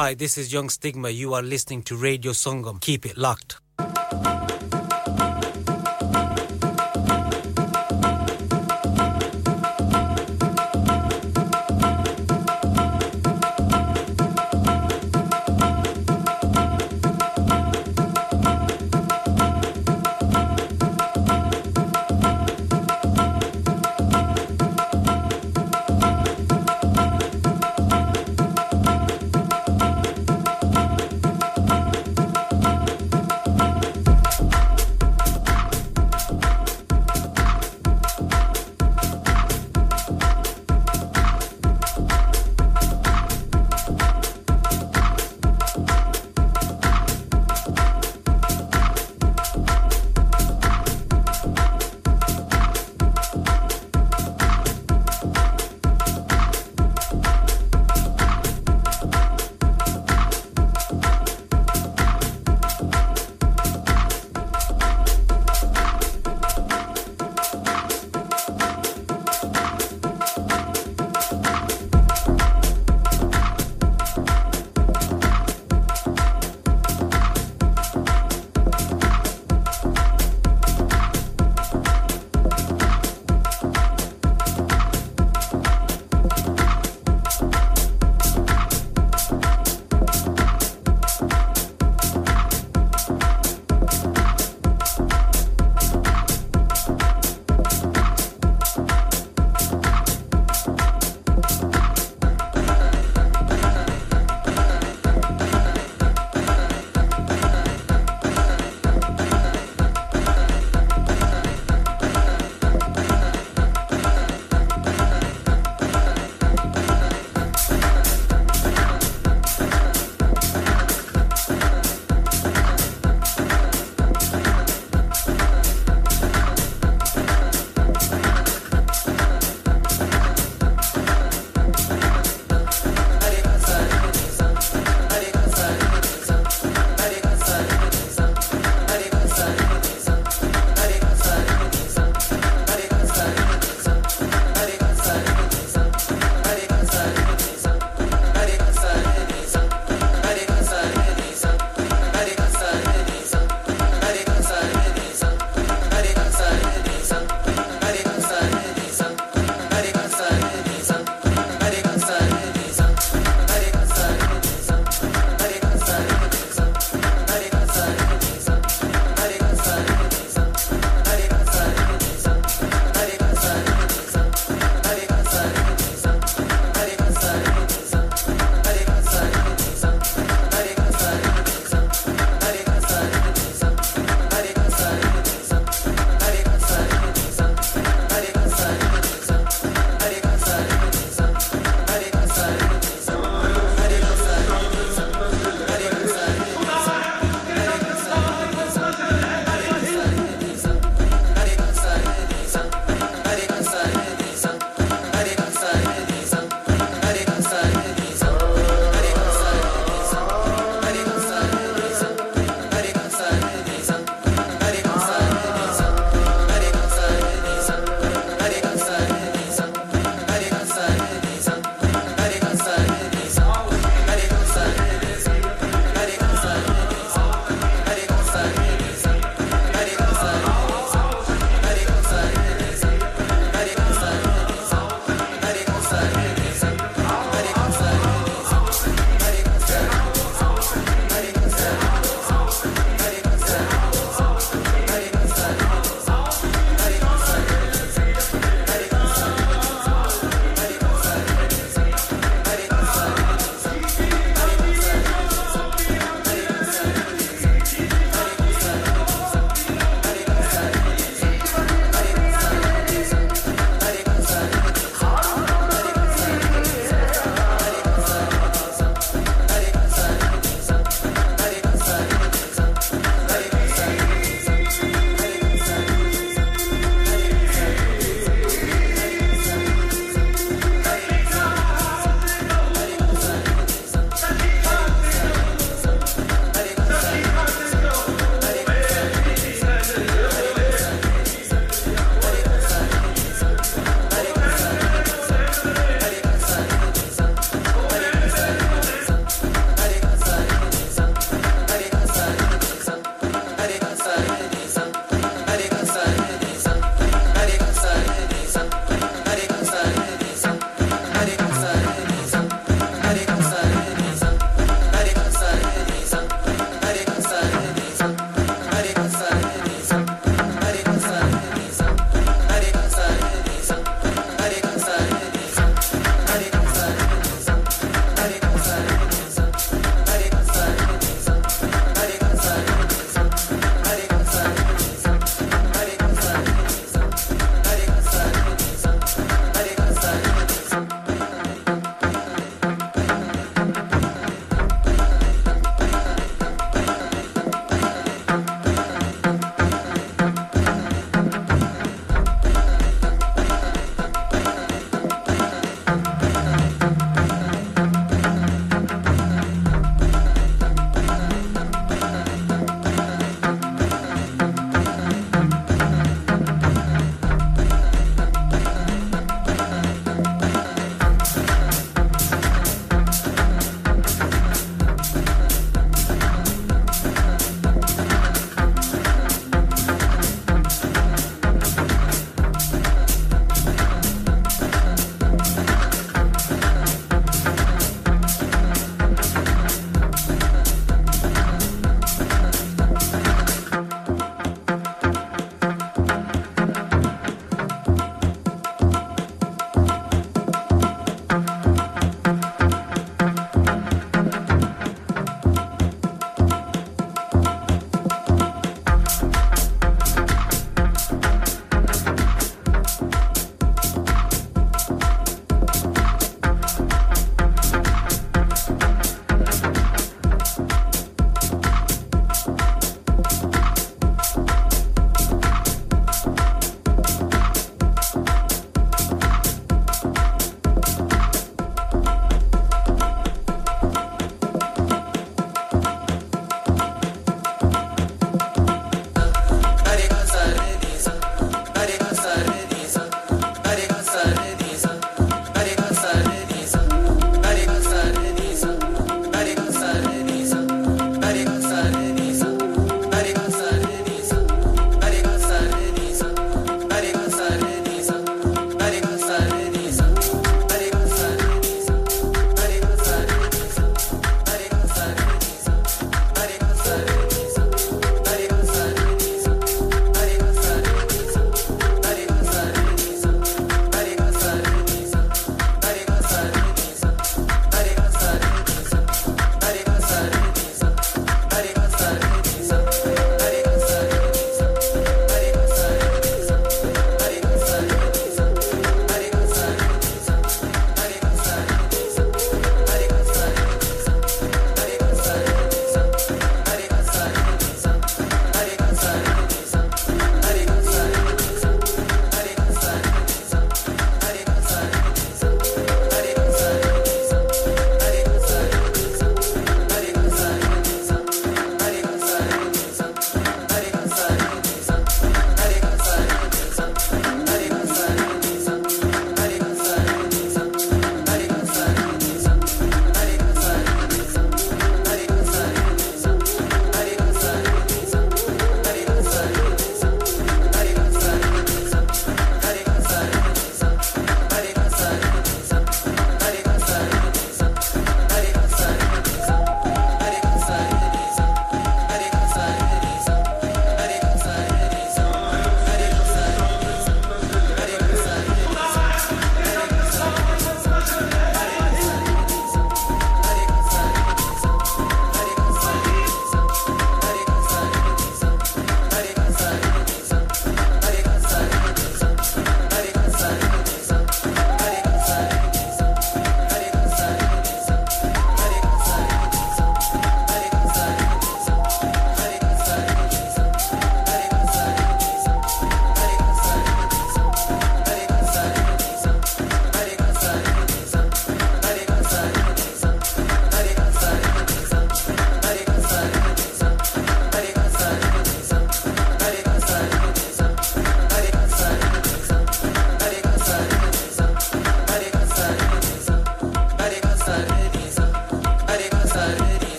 Hi, this is Young Stigma. You are listening to Radio Sangam. Keep it locked.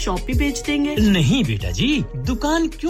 Shop भी बेच देंगे।
नहीं बेटा जी दुकान क्यों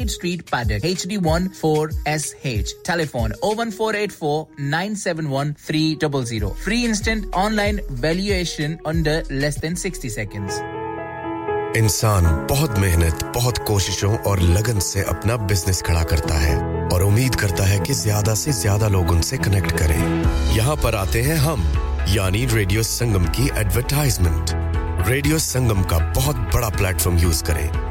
Market Street, Paddock, HD14SH. Telephone 01484 971 300. Free instant online valuation under less than 60 seconds.
इंसान बहुत मेहनत बहुत कोशिशों और लगन से अपना बिज़नेस खड़ा करता है और उम्मीद करता है कि ज़्यादा से ज़्यादा लोग उनसे कनेक्ट करें यहाँ पर आते हैं हम यानी रेडियो संगम की एडवरटाइजमेंट रेडियो संगम का बहुत बड़ा प्लेटफॉर्म यूज़ करें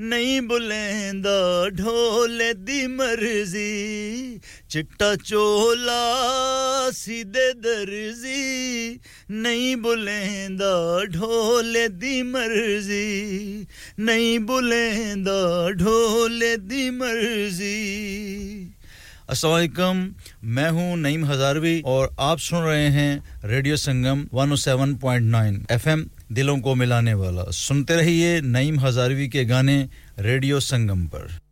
ਨਹੀਂ ਬੁਲੇਂਦਾ ਢੋਲੇ ਦੀ ਮਰਜ਼ੀ ਚਿੱਟਾ ਚੋਲਾ ਸਿੱਧੇ ਦਰਜ਼ੀ ਨਹੀਂ ਬੁਲੇਂਦਾ ਢੋਲੇ ਦੀ ਮਰਜ਼ੀ ਨਹੀਂ ਬੁਲੇਂਦਾ ਢੋਲੇ ਦੀ ਮਰਜ਼ੀ असलकम मैं हूँ नईम हजारवी और आप सुन रहे हैं रेडियो संगम 107.9 एफएम दिलों को मिलाने वाला। सुनते रहिए नईम हजारवी के गाने रेडियो संगम पर।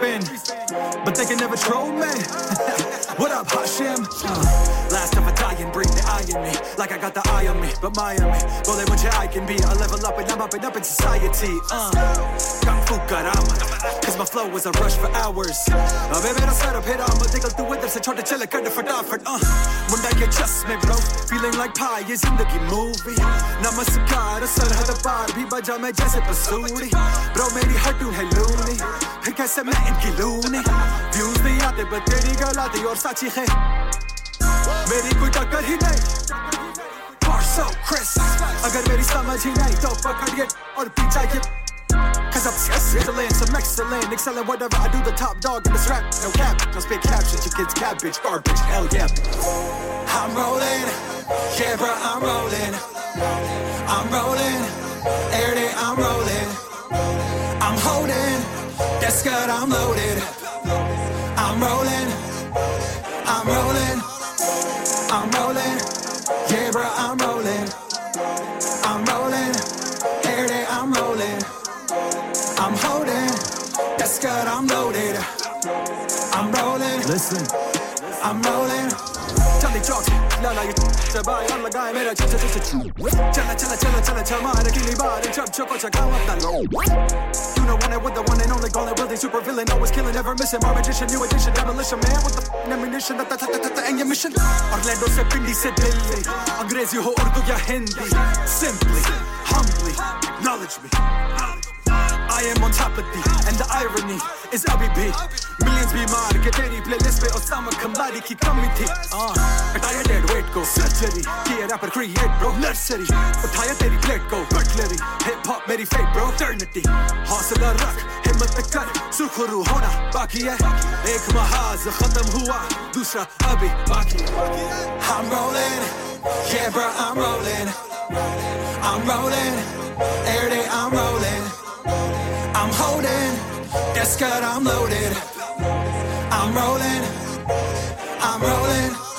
open.
was a rush for hours अबे मेरा सर फिर I'm निकल तू इधर से छोटे चले कर फटाफट uh, मुंडा ये चस में bro feeling like pie ये जिंदगी movie नमस्कार सरहद पार भी बजा मैं जैसे बसूरी bro मेरी हटू है लूनी फिर कैसे मैं इनकी लूनी views नहीं आते पर तेरी गल आती और साची है मेरी कोई टक्कर ही नहीं so crisp अगर मेरी समझ ही नहीं तो पकड़िए और पीछा ये Cause I'm excellent, I'm excellent, excelling whatever I do, the top dog in this rap. No cap, don't spit captions, you kids cabbage, garbage, hell yeah. I'm rolling, yeah, bro, I'm rolling. I'm rolling, every day I'm rolling. I'm holding, that's good, I'm loaded. I'm rolling, ये चबाई और लगाए मेरा चल चल चल चला चला चला चला चल मारे की बार जब चको चकाओ अपना लो You know when I with the one and only golden building super villain always killing never missing my magician new edition demolition man with the ammunition that that that that and your mission Orlando से पिंडी से दिल्ली अंग्रेजी हो उर्दू या Hindi simply humbly acknowledge me I am on top of the and the irony is LBB Millions बीमार के तेरी playlist पे Osama Kambari की कमी थी हटाया dead weight को surgery किया rapper create bro nursery उठाया तेरी plate को cutlery hip hop मेरी fate bro eternity हौसला रख हिम्मत कर सुरखरू होना बाकी है एक महाज खत्म हुआ दूसरा अभी बाकी I'm rolling yeah bro I'm rolling I'm rolling that's good, I'm loaded. I'm rolling, I'm rolling,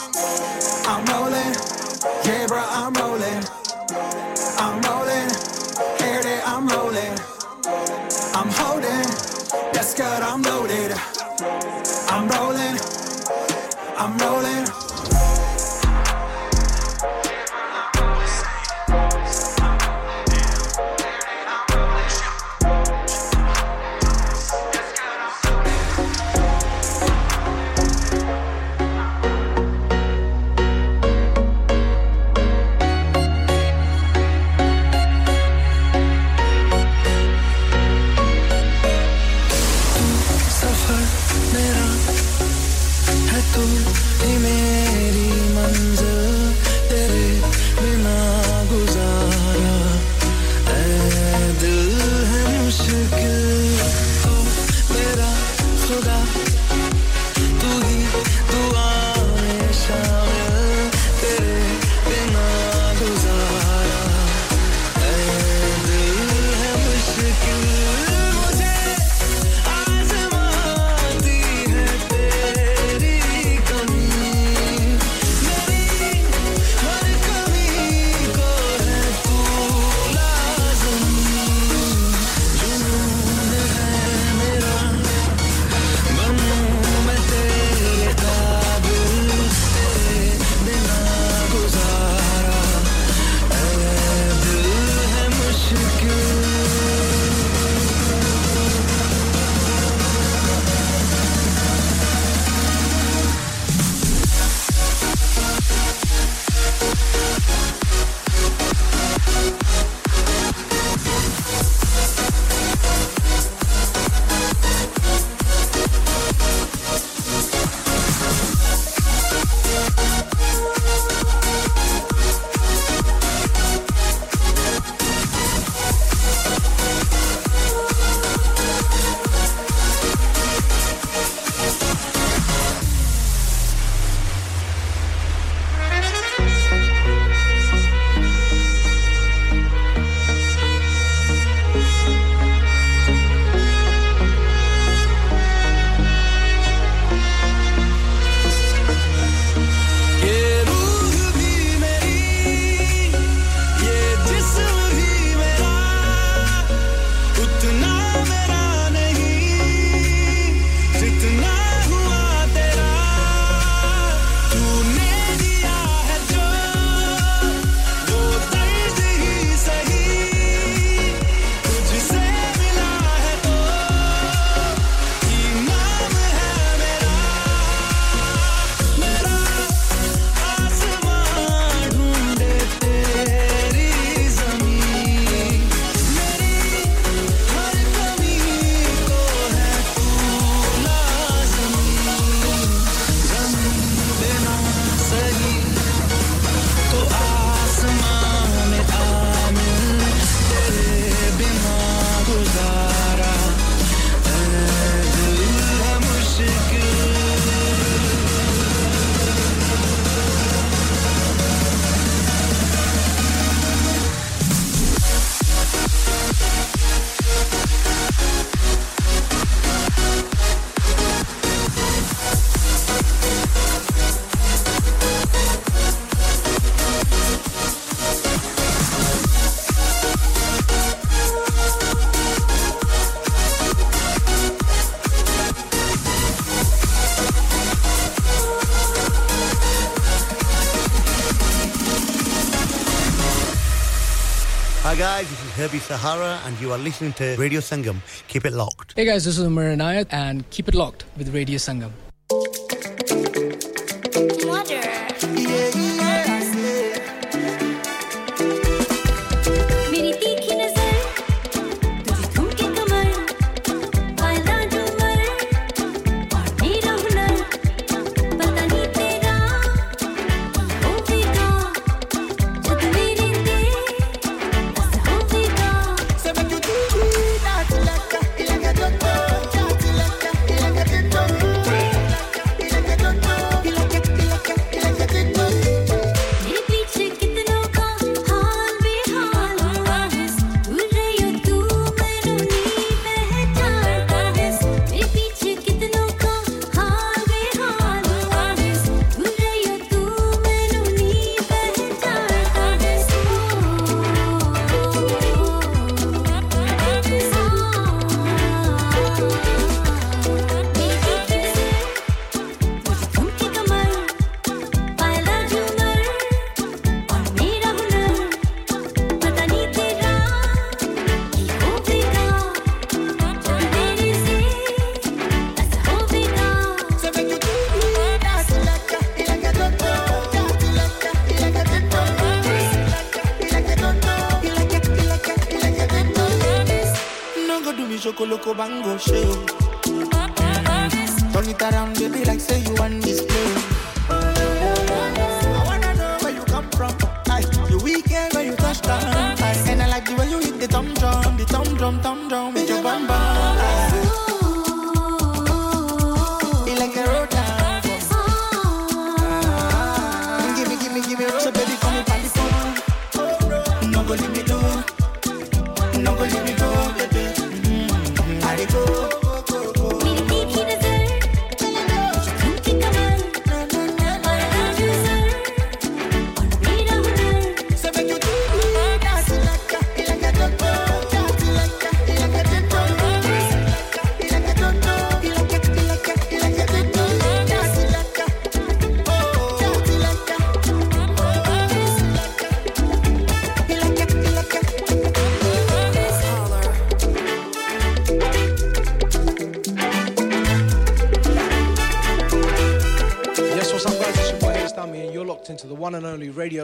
guys, this is Herbie Sahara and you are listening to Radio Sangam. Keep it locked.
Hey guys, this is Umar Anayat and keep it locked with Radio Sangam.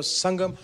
Sangam.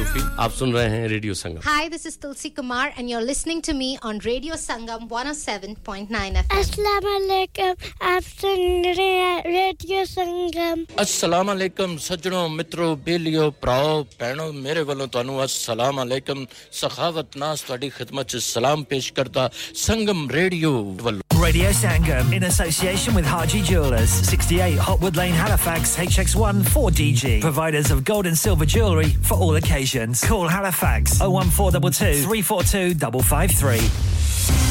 Naeem Abbas Rufi आप सुन रहे हैं radio Sangam
Hi this is Tulsi Kumar and you're listening to me on Radio Sangam 107.9 FM
अस्सलाम वालेकुम आप सुन रहे हैं ਸੰਗਮ
ਅਸਲਾਮ ਅਲੈਕਮ ਸੱਜਣੋ ਮਿੱਤਰੋ ਬੇਲਿਓ ਭਰਾਓ ਭੈਣੋ ਮੇਰੇ ਵੱਲੋਂ ਤੁਹਾਨੂੰ ਅਸਲਾਮ ਅਲੈਕਮ ਸਖਾਵਤ ਨਾਸ ਤੁਹਾਡੀ ਖidmat 'ਚ ਸਲਾਮ ਪੇਸ਼ ਕਰਦਾ ਸੰਗਮ ਰੇਡੀਓ ਵੱਲੋਂ
Radio Sangam in association with Haji Jewelers, 68 Hopwood Lane, Halifax, HX1 4DG. Providers of gold and silver jewellery for all occasions. Call Halifax 01422 342 553.